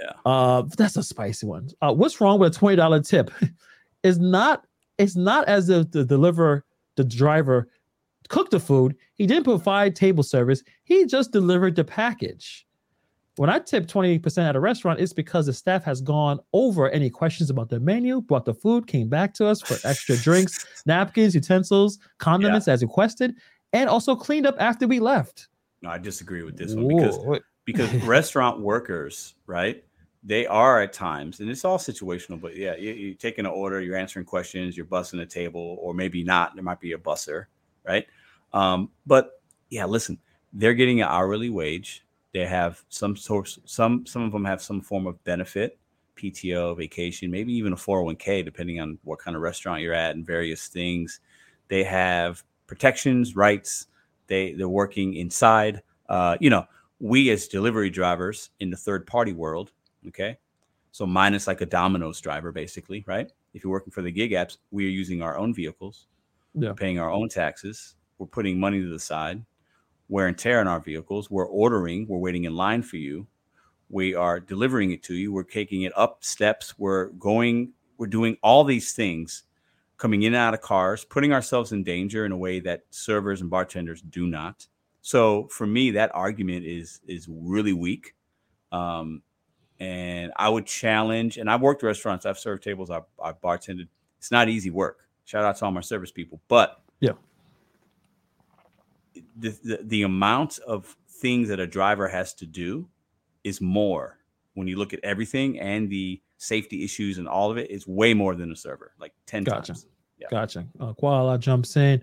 Yeah. Uh, that's a spicy one. Uh, what's wrong with a twenty dollar tip? it's not it's not as if the deliver the driver cooked the food. He didn't provide table service. He just delivered the package. When I tip 20% at a restaurant, it's because the staff has gone over any questions about the menu, brought the food, came back to us for extra drinks, napkins, utensils, condiments as requested, and also cleaned up after we left. No, I disagree with this one because Whoa. because restaurant workers, right? They are at times, and it's all situational. But yeah, you, you're taking an order, you're answering questions, you're bussing a table, or maybe not. There might be a busser, right? Um, but yeah, listen, they're getting an hourly wage. They have some source, some some of them have some form of benefit, PTO, vacation, maybe even a 401k, depending on what kind of restaurant you're at and various things. They have protections, rights. They they're working inside. Uh, you know, we as delivery drivers in the third party world, okay, so minus like a Domino's driver, basically, right? If you're working for the gig apps, we are using our own vehicles, Yeah. we're paying our own taxes, we're putting money to the side, wear and tear on our vehicles, we're ordering, we're waiting in line for you, we are delivering it to you, we're taking it up steps, we're going, we're doing all these things, coming in and out of cars, putting ourselves in danger in a way that servers and bartenders do not. So for me, that argument is is really weak. Um, and I would challenge, and I've worked restaurants, I've served tables, I've, I've bartended. It's not easy work. Shout out to all my service people, but Yeah. the, the the amount of things that a driver has to do is more when you look at everything and the safety issues and all of it. It's way more than a server, like ten Gotcha. times. Yeah. Gotcha. Uh, Koala jumps in,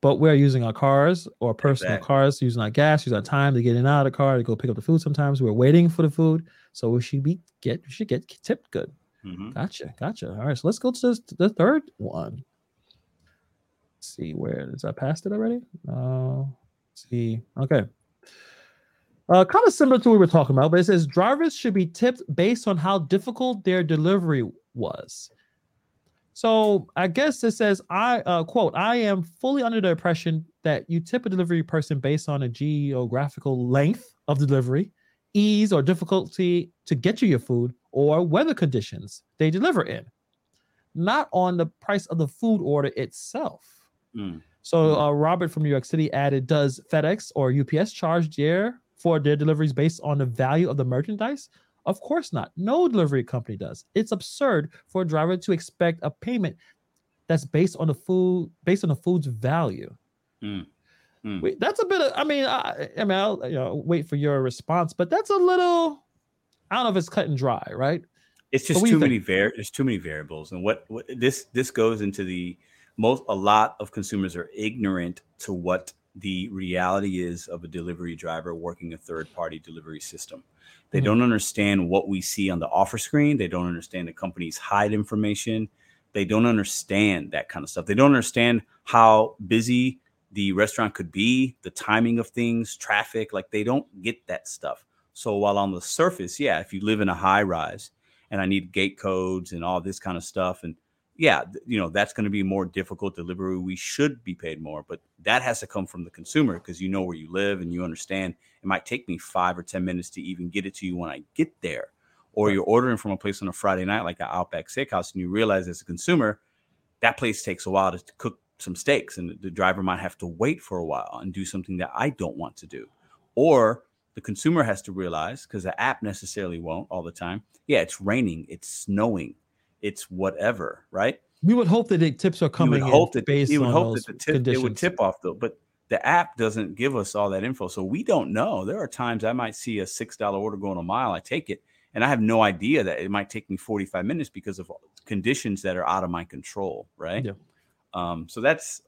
but we're using our cars or personal Exactly. cars, using our gas, using our time to get in and out of the car to go pick up the food. Sometimes we're waiting for the food, so we should be get we should get tipped good. Mhm. Gotcha, gotcha. All right, so let's go to this, the third one. Let's see where is I passed it already? Uh, see. Okay. Uh, kind of similar to what we were talking about, but it says drivers should be tipped based on how difficult their delivery was. So I guess it says I uh, quote I am fully under the impression that you tip a delivery person based on a geographical length of delivery, ease or difficulty to get you your food, or weather conditions they deliver in, not on the price of the food order itself. Mm. So uh, Robert from New York City added, "Does FedEx or UPS charge their for their deliveries based on the value of the merchandise?" Of course not. No delivery company does. It's absurd for a driver to expect a payment that's based on the food based on the food's value. Mm. Mm. Wait, that's a bit of. I mean, I, I mean, I'll you know, wait for your response, but that's a little. I don't know if it's cut and dry, right? It's just too many var- there's too many variables and what, what this this goes into the most a lot of consumers are ignorant to what the reality is of a delivery driver working a third party delivery system they Mhm. don't understand what we see on the offer screen they don't understand the companies hide information they don't understand that kind of stuff they don't understand how busy the restaurant could be the timing of things traffic like they don't get that stuff so while on the surface yeah if you live in a high rise and I need gate codes and all this kind of stuff. And yeah, you know, that's going to be more difficult delivery. We should be paid more, but that has to come from the consumer because you know where you live and you understand it might take me five or 10 minutes to even get it to you when I get there. Or you're ordering from a place on a Friday night, like an Outback Steakhouse, and you realize as a consumer, that place takes a while to cook some steaks, and the driver might have to wait for a while and do something that I don't want to do. Or the consumer has to realize because the app necessarily won't all the time yeah it's raining it's snowing it's whatever, right? We would hope that the tips are You coming would hope that based you would on hope those that the tip it would tip off though, but the app doesn't give us all that info, so we don't know. There are times I might see a six dollar order going a mile, I take it, and I have no idea that it might take me forty five minutes because of conditions that are out of my control, right? Yeah. Um, so that's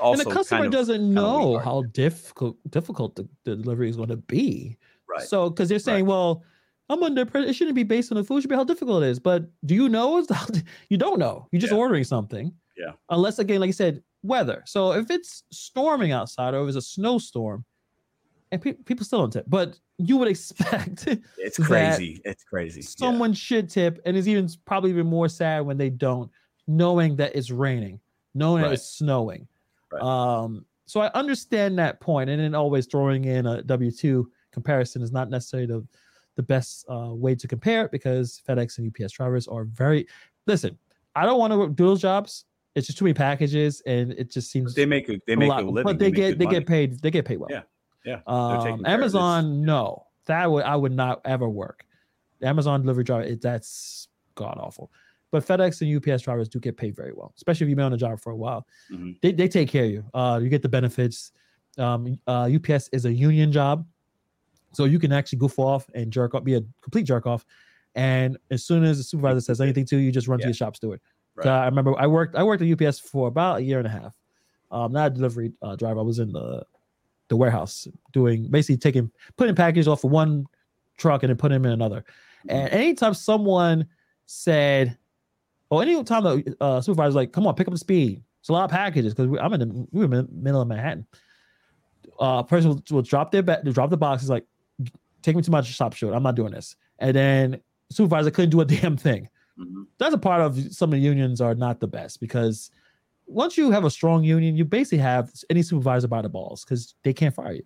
also and the customer kind of, doesn't know how difficult difficult the, the delivery is going to be. right. So because they're saying, well, I'm under pressure. It shouldn't be based on the food. It should be how difficult it is. But do you know? You don't know. You're just Yeah. ordering something. Yeah. Unless again, like you said, weather. So if it's storming outside or if it's a snowstorm, and pe- people still don't tip, but you would expect it's crazy. It's crazy. Yeah. someone should tip, and it's even probably even more sad when they don't, knowing that it's raining, knowing that it's snowing. Right. Um, so I understand that point, and then always throwing in a W two comparison is not necessarily the the best uh, way to compare it because FedEx and UPS drivers are very. Listen, I don't want to work dual jobs. It's just too many packages, and it just seems they make a they a make lot, a living, but they, make get they money. get paid they get paid well. Yeah. Yeah, Um, care of this. Amazon, no, that would I would not ever work. Amazon delivery driver, it, that's god awful. But FedEx and UPS drivers do get paid very well, especially if you've been on the job for a while. Mhm. They, they take care of you. Uh, you get the benefits. Um, uh, UPS is a union job, so you can actually goof off and jerk off, be a complete jerk off. And as soon as the supervisor says anything to you, you just run to Yeah. your shop steward. Right. So I remember I worked I worked at UPS for about a year and a half. Um, not a delivery uh, driver. I was in the the warehouse doing basically taking putting packages off of one truck and then putting them in another. And anytime someone said, or anytime the uh, supervisor's like, "Come on, pick up the speed," it's a lot of packages because I'm in the we were in the middle of Manhattan. Uh, person will, will drop their ba- drop the boxes like, "Take me to my shop steward. I'm not doing this." And then supervisor couldn't do a damn thing Mhm. that's a part of some of the unions are not the best because once you have a strong union, you basically have any supervisor by the balls because they can't fire you.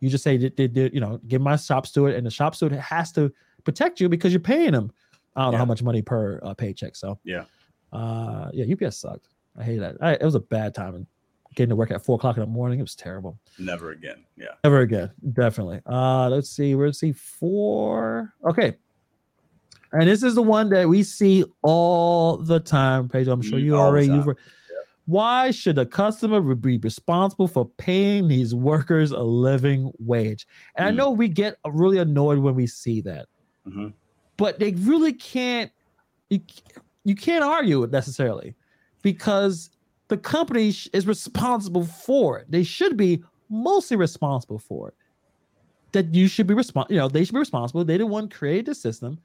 You just say, they, you know, give my shop steward, and the shop steward has to protect you because you're paying them. I don't know how much money per uh, paycheck. So, Yeah. uh, yeah, UPS sucked. I hate that. I, it was a bad time getting to work at four o'clock in the morning. It was terrible. Never again. Yeah. Never again. Definitely. Uh let's see. We're see four. Okay. And this is the one that we see all the time, Pedro. I'm sure Mm, you all already. You've, time. Why should a customer be responsible for paying these workers a living wage? And I Mm. know we get really annoyed when we see that, Mhm. but they really can't. You, you can't argue it necessarily because the company is responsible for it. They should be mostly responsible for it. That you should be responsible. You know, they should be responsible. They the one created the system.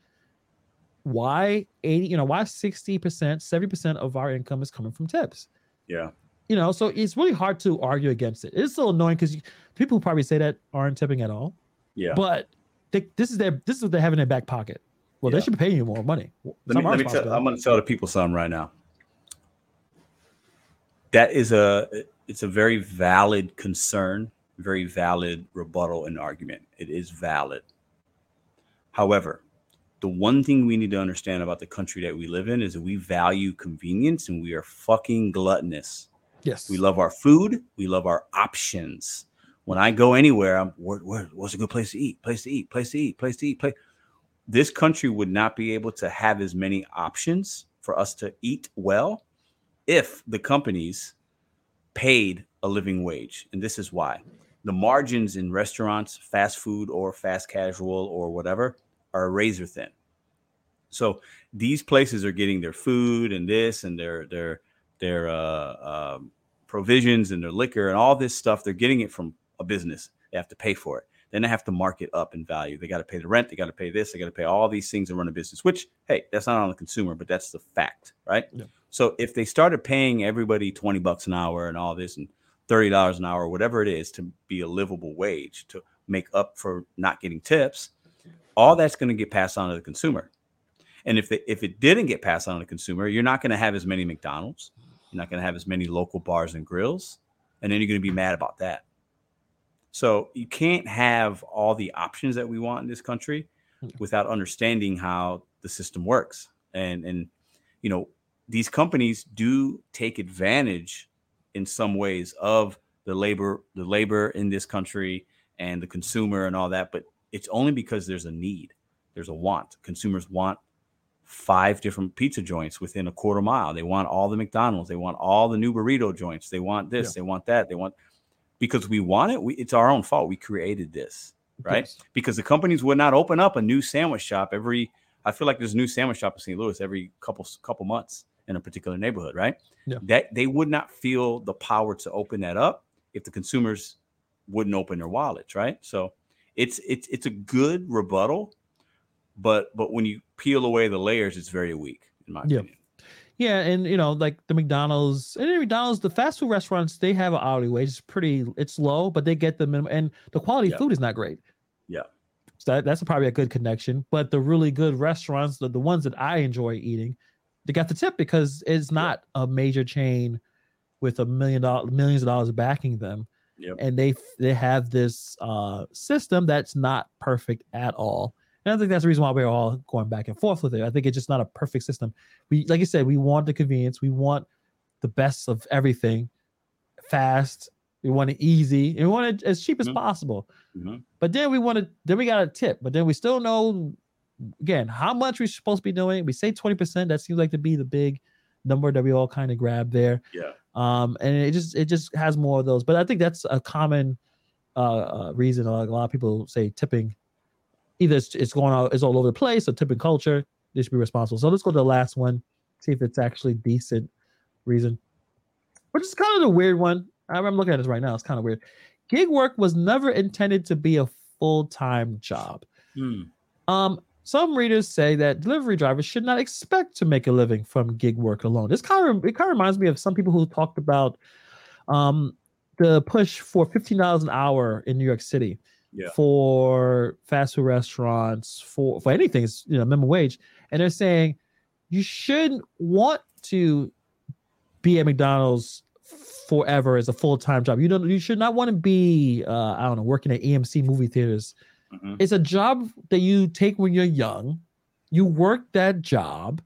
Why 80, you know, why 60%, 70% of our income is coming from tips? Yeah. You know, so it's really hard to argue against it. It's so annoying because people who probably say that aren't tipping at all. Yeah. But they, this is their this is what they have in their back pocket. Well, they should be paying you more money. Let me, me tell. I'm going to tell the people something right now. That is a it's a very valid concern, very valid rebuttal and argument. It is valid. However, the one thing we need to understand about the country that we live in is that we value convenience and we are fucking gluttonous. yes. We love our food. We love our options. When I go anywhere, I'm where, where what's a good place to eat? Place to eat. Place to eat. Place to eat. Place. This country would not be able to have as many options for us to eat well if the companies paid a living wage. And this is why the margins in restaurants, fast food, or fast casual, or whatever, are razor thin. So these places are getting their food and this and their their their uh, um, provisions and their liquor and all this stuff. They're getting it from a business. They have to pay for it. Then they have to mark it up in value. They got to pay the rent. They got to pay this. They got to pay all these things and run a business. Which, hey, that's not on the consumer, but that's the fact, right? Yeah. So if they started paying everybody twenty bucks an hour and all this and thirty dollars an hour, whatever it is, to be a livable wage to make up for not getting tips, all that's going to get passed on to the consumer. And if they, if it didn't get passed on to the consumer, you're not going to have as many McDonald's. You're not going to have as many local bars and grills, and then you're going to be mad about that. So you can't have all the options that we want in this country hmm. without understanding how the system works. And and you know, these companies do take advantage in some ways of the labor the labor in this country and the consumer and all that, but it's only because there's a need. There's a want. Consumers want five different pizza joints within a quarter mile. They want all the McDonald's. They want all the new burrito joints. They want this. Yeah. They want that. They want because we want it. We, it's our own fault. We created this, right? Yes. Because the companies would not open up a new sandwich shop every. I feel like there's a new sandwich shop in St. Louis every couple couple months in a particular neighborhood, right? Yeah. That they would not feel the power to open that up if the consumers wouldn't open their wallets, right? So it's it's it's a good rebuttal, but but when you peel away the layers, it's very weak, in my Yeah. opinion. Yeah, and you know, like the McDonald's and the McDonald's, the fast food restaurants, they have an hourly wage. It's pretty, it's low, but they get the minimum, and the quality Yeah. food is not great. Yeah. So that, that's probably a good connection. But the really good restaurants, the, the ones that I enjoy eating, they got the tip because it's not a major chain with a million dollar millions of dollars backing them. Yep. And they they have this uh system that's not perfect at all. And I think that's the reason why we're all going back and forth with it. I think it's just not a perfect system. We like I said, we want the convenience, we want the best of everything, fast, we want it easy, and we want it as cheap as Mhm. possible. Mhm. But then we want to, then we got a tip, but then we still know again how much we're supposed to be doing. We say 20%, that seems like to be the big number that we all kind of grab there. Yeah. Um, and it just it just has more of those. But I think that's a common uh, uh reason a lot of people say tipping either it's, it's going out it's all over the place or tipping culture they should be responsible so let's go to the last one see if it's actually decent reason which is kind of the weird one i'm I'm looking at this right now it's kind of weird gig work was never intended to be a full-time job Hmm. um, some readers say that delivery drivers should not expect to make a living from gig work alone. This kind of it kind of reminds me of some people who talked about um, the push for fifteen dollars an hour in New York City Yeah. for fast food restaurants for for anything, it's, you know, minimum wage, and they're saying you shouldn't want to be at McDonald's forever as a full time job. You don't. You should not want to be uh, I don't know working at AMC movie theaters Mhm. it's a job that you take when you're young. You work that job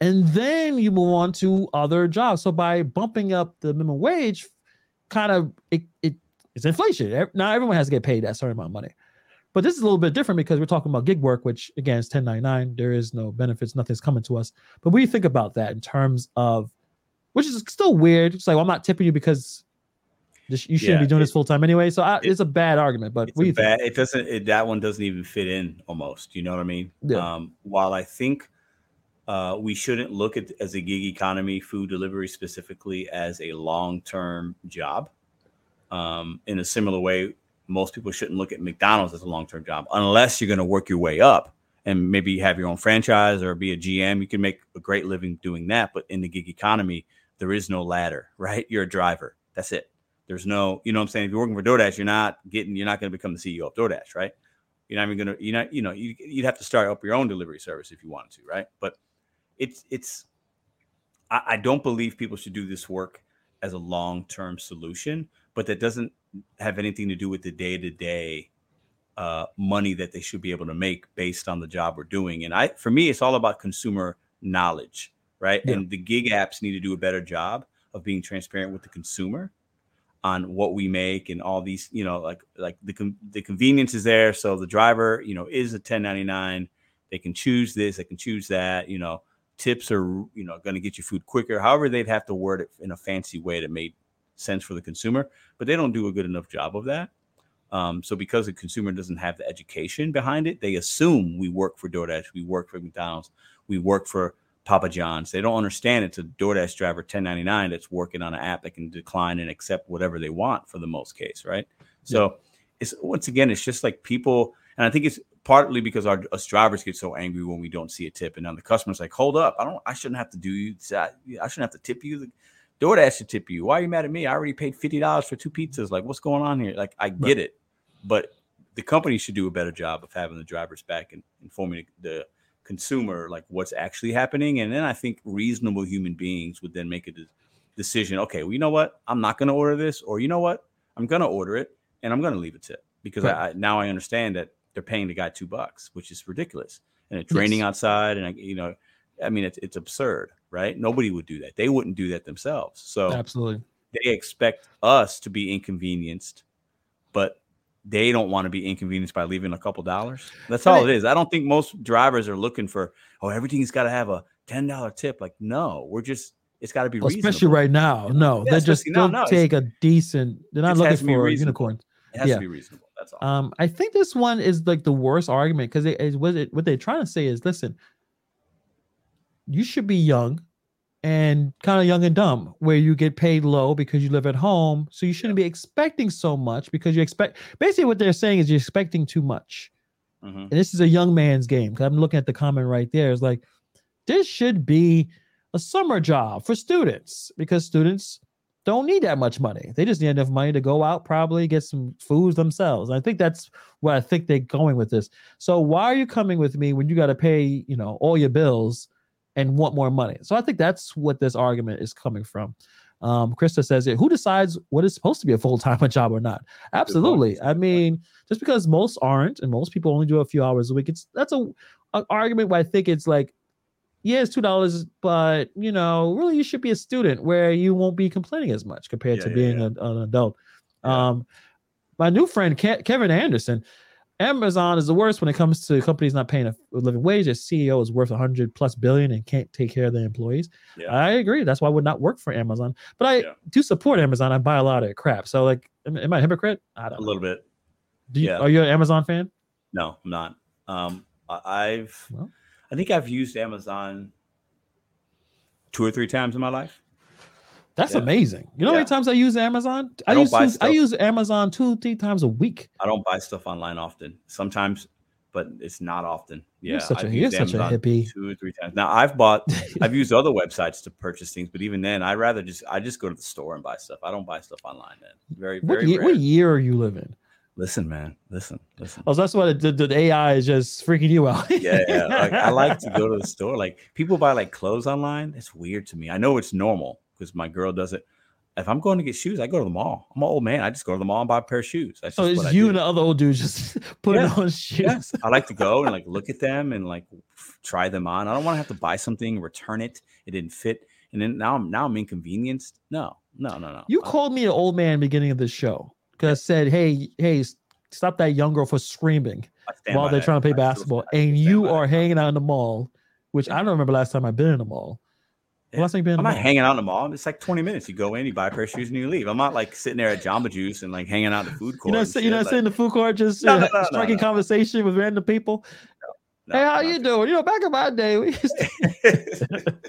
and then you move on to other jobs. So by bumping up the minimum wage kind of it, it it's inflation. Now everyone has to get paid that certain amount of money. But this is a little bit different because we're talking about gig work which again is 1099 there is no benefits. Nothing's coming to us. But we think about that in terms of which is still weird. It's like well, i'm not tipping you because this, you shouldn't Yeah, be doing this full time anyway so I, it- it's a bad argument but It's what do a you think? bad, it doesn't it, that one doesn't even fit in almost you know what i mean? Yeah. um while i think uh we shouldn't look at as a gig economy food delivery specifically as a long-term job um in a similar way most people shouldn't look at mcdonald's as a long-term job unless you're going to work your way up and maybe have your own franchise or be a gm you can make a great living doing that but in the gig economy there is no ladder right? You're a driver that's it there's no, you know what I'm saying? If you're working for DoorDash, you're not getting, you're not going to become the CEO of DoorDash, right? You're not even going to, you're not, you know, you, you'd have to start up your own delivery service if you wanted to, right? But it's, it's, I, I don't believe people should do this work as a long term solution, but that doesn't have anything to do with the day to day money that they should be able to make based on the job we're doing. And I, for me, it's all about consumer knowledge, right? Yeah. And the gig apps need to do a better job of being transparent with the consumer on what we make and all these, you know, like like the con- the convenience is there. So the driver, you know, is a 1099. They can choose this, they can choose that. You know, tips are you know going to get you food quicker. However, they'd have to word it in a fancy way that made sense for the consumer, but they don't do a good enough job of that. Um, so because the consumer doesn't have the education behind it, they assume we work for DoorDash, we work for McDonald's, we work for Papa John's. They don't understand it's a DoorDash driver 1099 that's working on an app that can decline and accept whatever they want for the most case, right? So it's once again, it's just like people, and I think it's partly because our us drivers get so angry when we don't see a tip, and then the customer's like, "Hold up, I don't, I shouldn't have to do you, I I shouldn't have to tip you. The DoorDash should tip you. Why are you mad at me? I already paid fifty dollars for two pizzas. Like, what's going on here? Like, I get it, but the company should do a better job of having the drivers back and informing the consumer like what's actually happening and then i think reasonable human beings would then make a de- decision okay well you know what? I'm not going to order this or you know what? I'm going to order it and i'm going to leave a tip because I, I now i understand that they're paying the guy two bucks which is ridiculous and it's raining Yes. outside and I, you know i mean it's, it's absurd right? Nobody would do that. They wouldn't do that themselves. So Absolutely. they expect us to be inconvenienced, but they don't want to be inconvenienced by leaving a couple dollars. That's all it is. I don't think most drivers are looking for oh everything's got to have a ten dollar tip. Like no, we're just it's got to be Well, reasonable. especially right now. No, Yeah, they just don't no, take a decent. They're not looking has to be for unicorns. It has yeah. to be reasonable. That's all. Um, I think this one is like the worst argument because it is what it what they're trying to say is listen, you should be young and kind of young and dumb where you get paid low because you live at home. So you shouldn't be expecting so much because you expect basically what they're saying is you're expecting too much. Mhm. And this is a young man's game. Cause I'm looking at the comment right there. It's like this should be a summer job for students because students don't need that much money. They just need enough money to go out, probably get some foods themselves. I think that's where I think they're going with this. So why are you coming with me when you got to pay, you know, all your bills and want more money? So I think that's what this argument is coming from. Um, Krista says it. Who decides what is supposed to be a full time job or not? Absolutely. I mean, just because most aren't and most people only do a few hours a week, it's that's a an argument where I think it's like, yeah, it's two dollars, but you know, really, you should be a student where you won't be complaining as much compared Yeah, to yeah, being yeah. an, an adult. Um, my new friend Ke- Kevin Anderson, Amazon is the worst when it comes to companies not paying a living wage. Their CEO is worth a hundred plus billion and can't take care of their employees. Yeah. I agree. That's why I would not work for Amazon. But I Yeah. do support Amazon. I buy a lot of crap. So like, am, am I a hypocrite? I don't a know. little bit. Do you, yeah. Are you an Amazon fan? No, I'm not. Um, I've, Well. I think I've used Amazon two or three times in my life. That's Yeah. amazing. You know how many times I use Amazon? I, I use two- I use Amazon two, three times a week. I don't buy stuff online often. Sometimes, but it's not often. Yeah, You're such a- you're such a hippie. Two or three times. Now I've bought, I've used other websites to purchase things, but even then, I rather just I just go to the store and buy stuff. I don't buy stuff online. Then very What very year, what year are you living? Listen, man, listen, listen. Oh, so that's why the, the, the AI is just freaking you out. yeah, yeah. Like, I like to go to the store. Like people buy like clothes online. It's weird to me. I know it's normal because my girl does it. If I'm going to get shoes, I go to the mall. I'm an old man. I just go to the mall and buy a pair of shoes. That's So it's you and the other old dude just putting Yeah. on shoes. I like to go and like look at them and like try them on. I don't want to have to buy something, return it. It didn't fit, and then now I'm now I'm inconvenienced. No, no, no, no. You called me an old man beginning of the show because I said, "Hey, hey, stop that young girl for screaming while they're that. trying to play I basketball," and you by that are hanging out in the mall, which I don't remember last time I've been in the mall. Last time you I'm not hanging out in the mall. It's like 20 minutes. You go in, you buy a pair of shoes, and you leave. I'm not like sitting there at Jamba Juice and like hanging out in the food court. You know, sit- you know, shit, sitting in the food court, just No, uh, no, no, striking conversation with random people. hey, how you doing? You know, back in my day, we used to,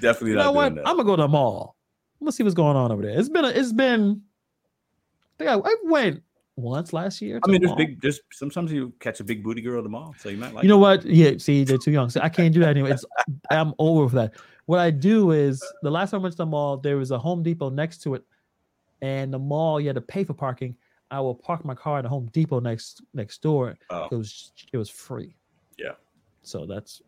Definitely you not know what? doing I'm gonna go to the mall. I'm gonna see what's going on over there. It's been, a, it's been. I think I, I went once last year. I mean, the there's mall. big. There's sometimes you catch a big booty girl at the mall, so you might like. you know it. what? Yeah, see, they're too young. So I can't do that anymore. It's I'm over with that. What I do is the last time I went to the mall, there was a Home Depot next to it, and the mall you had to pay for parking. I will park my car at the Home Depot next next door. Oh. It was it was free. Yeah. So that's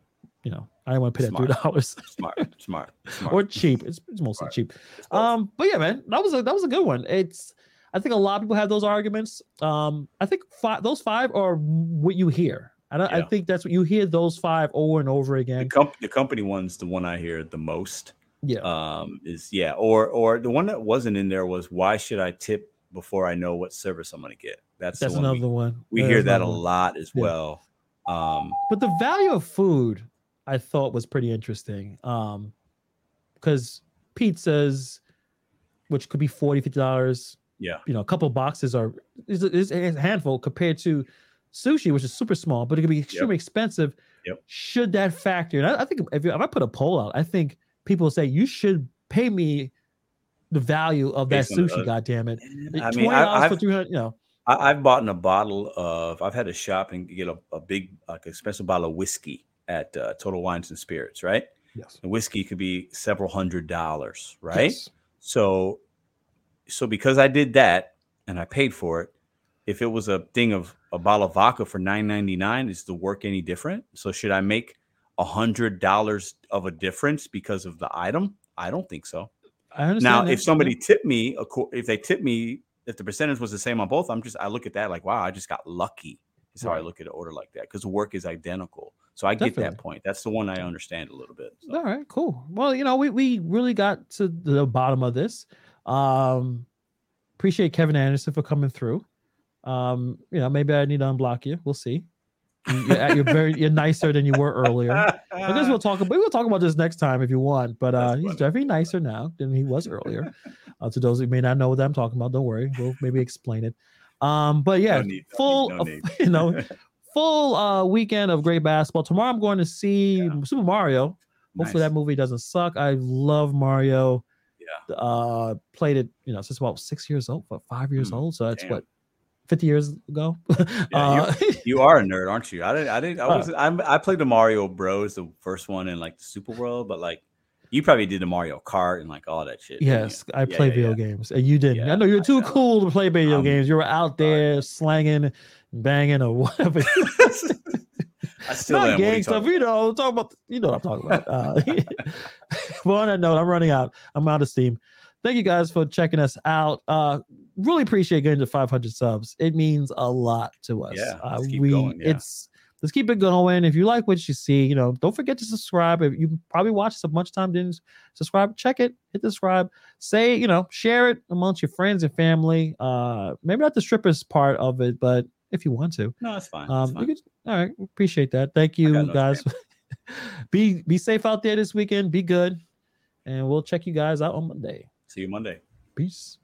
you know I didn't want to pay that Smart. three dollars Smart, smart, smart. or cheap. It's, it's mostly Smart. cheap. Um, but yeah, man, that was a that was a good one. It's I think a lot of people have those arguments. Um, I think five those five are what you hear. I don't, I think that's what you hear those five over and over the, again. comp- the company one's the one I hear the most. Yeah, Um, is yeah, or or the one that wasn't in there was why should I tip before I know what service I'm going to get? That's that's the one another we, one. we That hear that a one. lot as Yeah. well. Um, But the value of food, I thought was pretty interesting. Um, because pizzas, which could be 40 50 dollars, yeah, you know, a couple boxes are is is a handful compared to sushi, which is super small, but it could be extremely expensive. Yep. Should that factor? And I, I think if, you- if I put a poll out, I think people say you should pay me the value of that Based sushi. God damn it! I mean, I, for I've three hundred. You know, I, I've bought in a bottle of. I've had to shop and get a, a big, like, expensive bottle of whiskey at uh, Total Wines and Spirits, right? yes, And whiskey could be several hundred dollars, right? Yes. So, so because I did that and I paid for it, if it was a thing of a bottle of vodka for nine ninety nine, is the work any different? So should I make a hundred dollars of a difference because of the item? I don't think so. I understand. Now, if somebody tipped me, if they tipped me, if the percentage was the same on both, I'm just I look at that like, wow, I just got lucky. Is how I look at an order like that because the work is identical. So I get that point. That's the one I understand a little bit. So, All right, cool. Well, you know, we we really got to the bottom of this. Um appreciate Kevin Anderson for coming through. Um, you know, maybe I need to unblock you. We'll see. You- You're, you're very you're nicer than you were earlier. I guess we'll talk about we'll talk about this next time if you want. But uh, he's definitely nicer now than he was earlier. uh, to those who may not know what I'm talking about, don't worry. We'll maybe explain it. Um, but yeah, No need, no full need, no need. you know full uh weekend of great basketball. Tomorrow I'm going to see Yeah. Super Mario. Hopefully Nice. that movie doesn't suck. I love Mario. Yeah. Uh played it, you know, since about six years old, but five years Mm, old. So that's damn. what 50 years ago. Yeah, uh, You are a nerd, aren't you? I didn't. I didn't. I Uh. was. I'm, I played the Mario Bros, the first one in like the Super World, but like you probably did the Mario Kart and like all that shit. yes, I Yeah, play yeah, video games. And you didn't. I know you're too cool to play video Um, games. You were out there slanging, banging, or whatever. I still Not am. What are you gang stuff, you know. Talk about you know what I'm talking about. Uh, well, on that note, I'm running out. I'm out of steam. Thank you guys for checking us out. Uh, really appreciate getting to 500 subs. It means a lot to us. Yeah, uh, we going, yeah. it's let's keep it going. If you like what you see, you know, don't forget to subscribe. If you probably watched a bunch of time, didn't subscribe, check it, hit the subscribe, say, you know, share it amongst your friends and family. Uh, maybe not the strippers part of it, but if you want to. No, it's fine. Um, fine. could, all right, appreciate that. Thank you no guys. be be safe out there this weekend. Be good, and we'll check you guys out on Monday. See you Monday. Peace.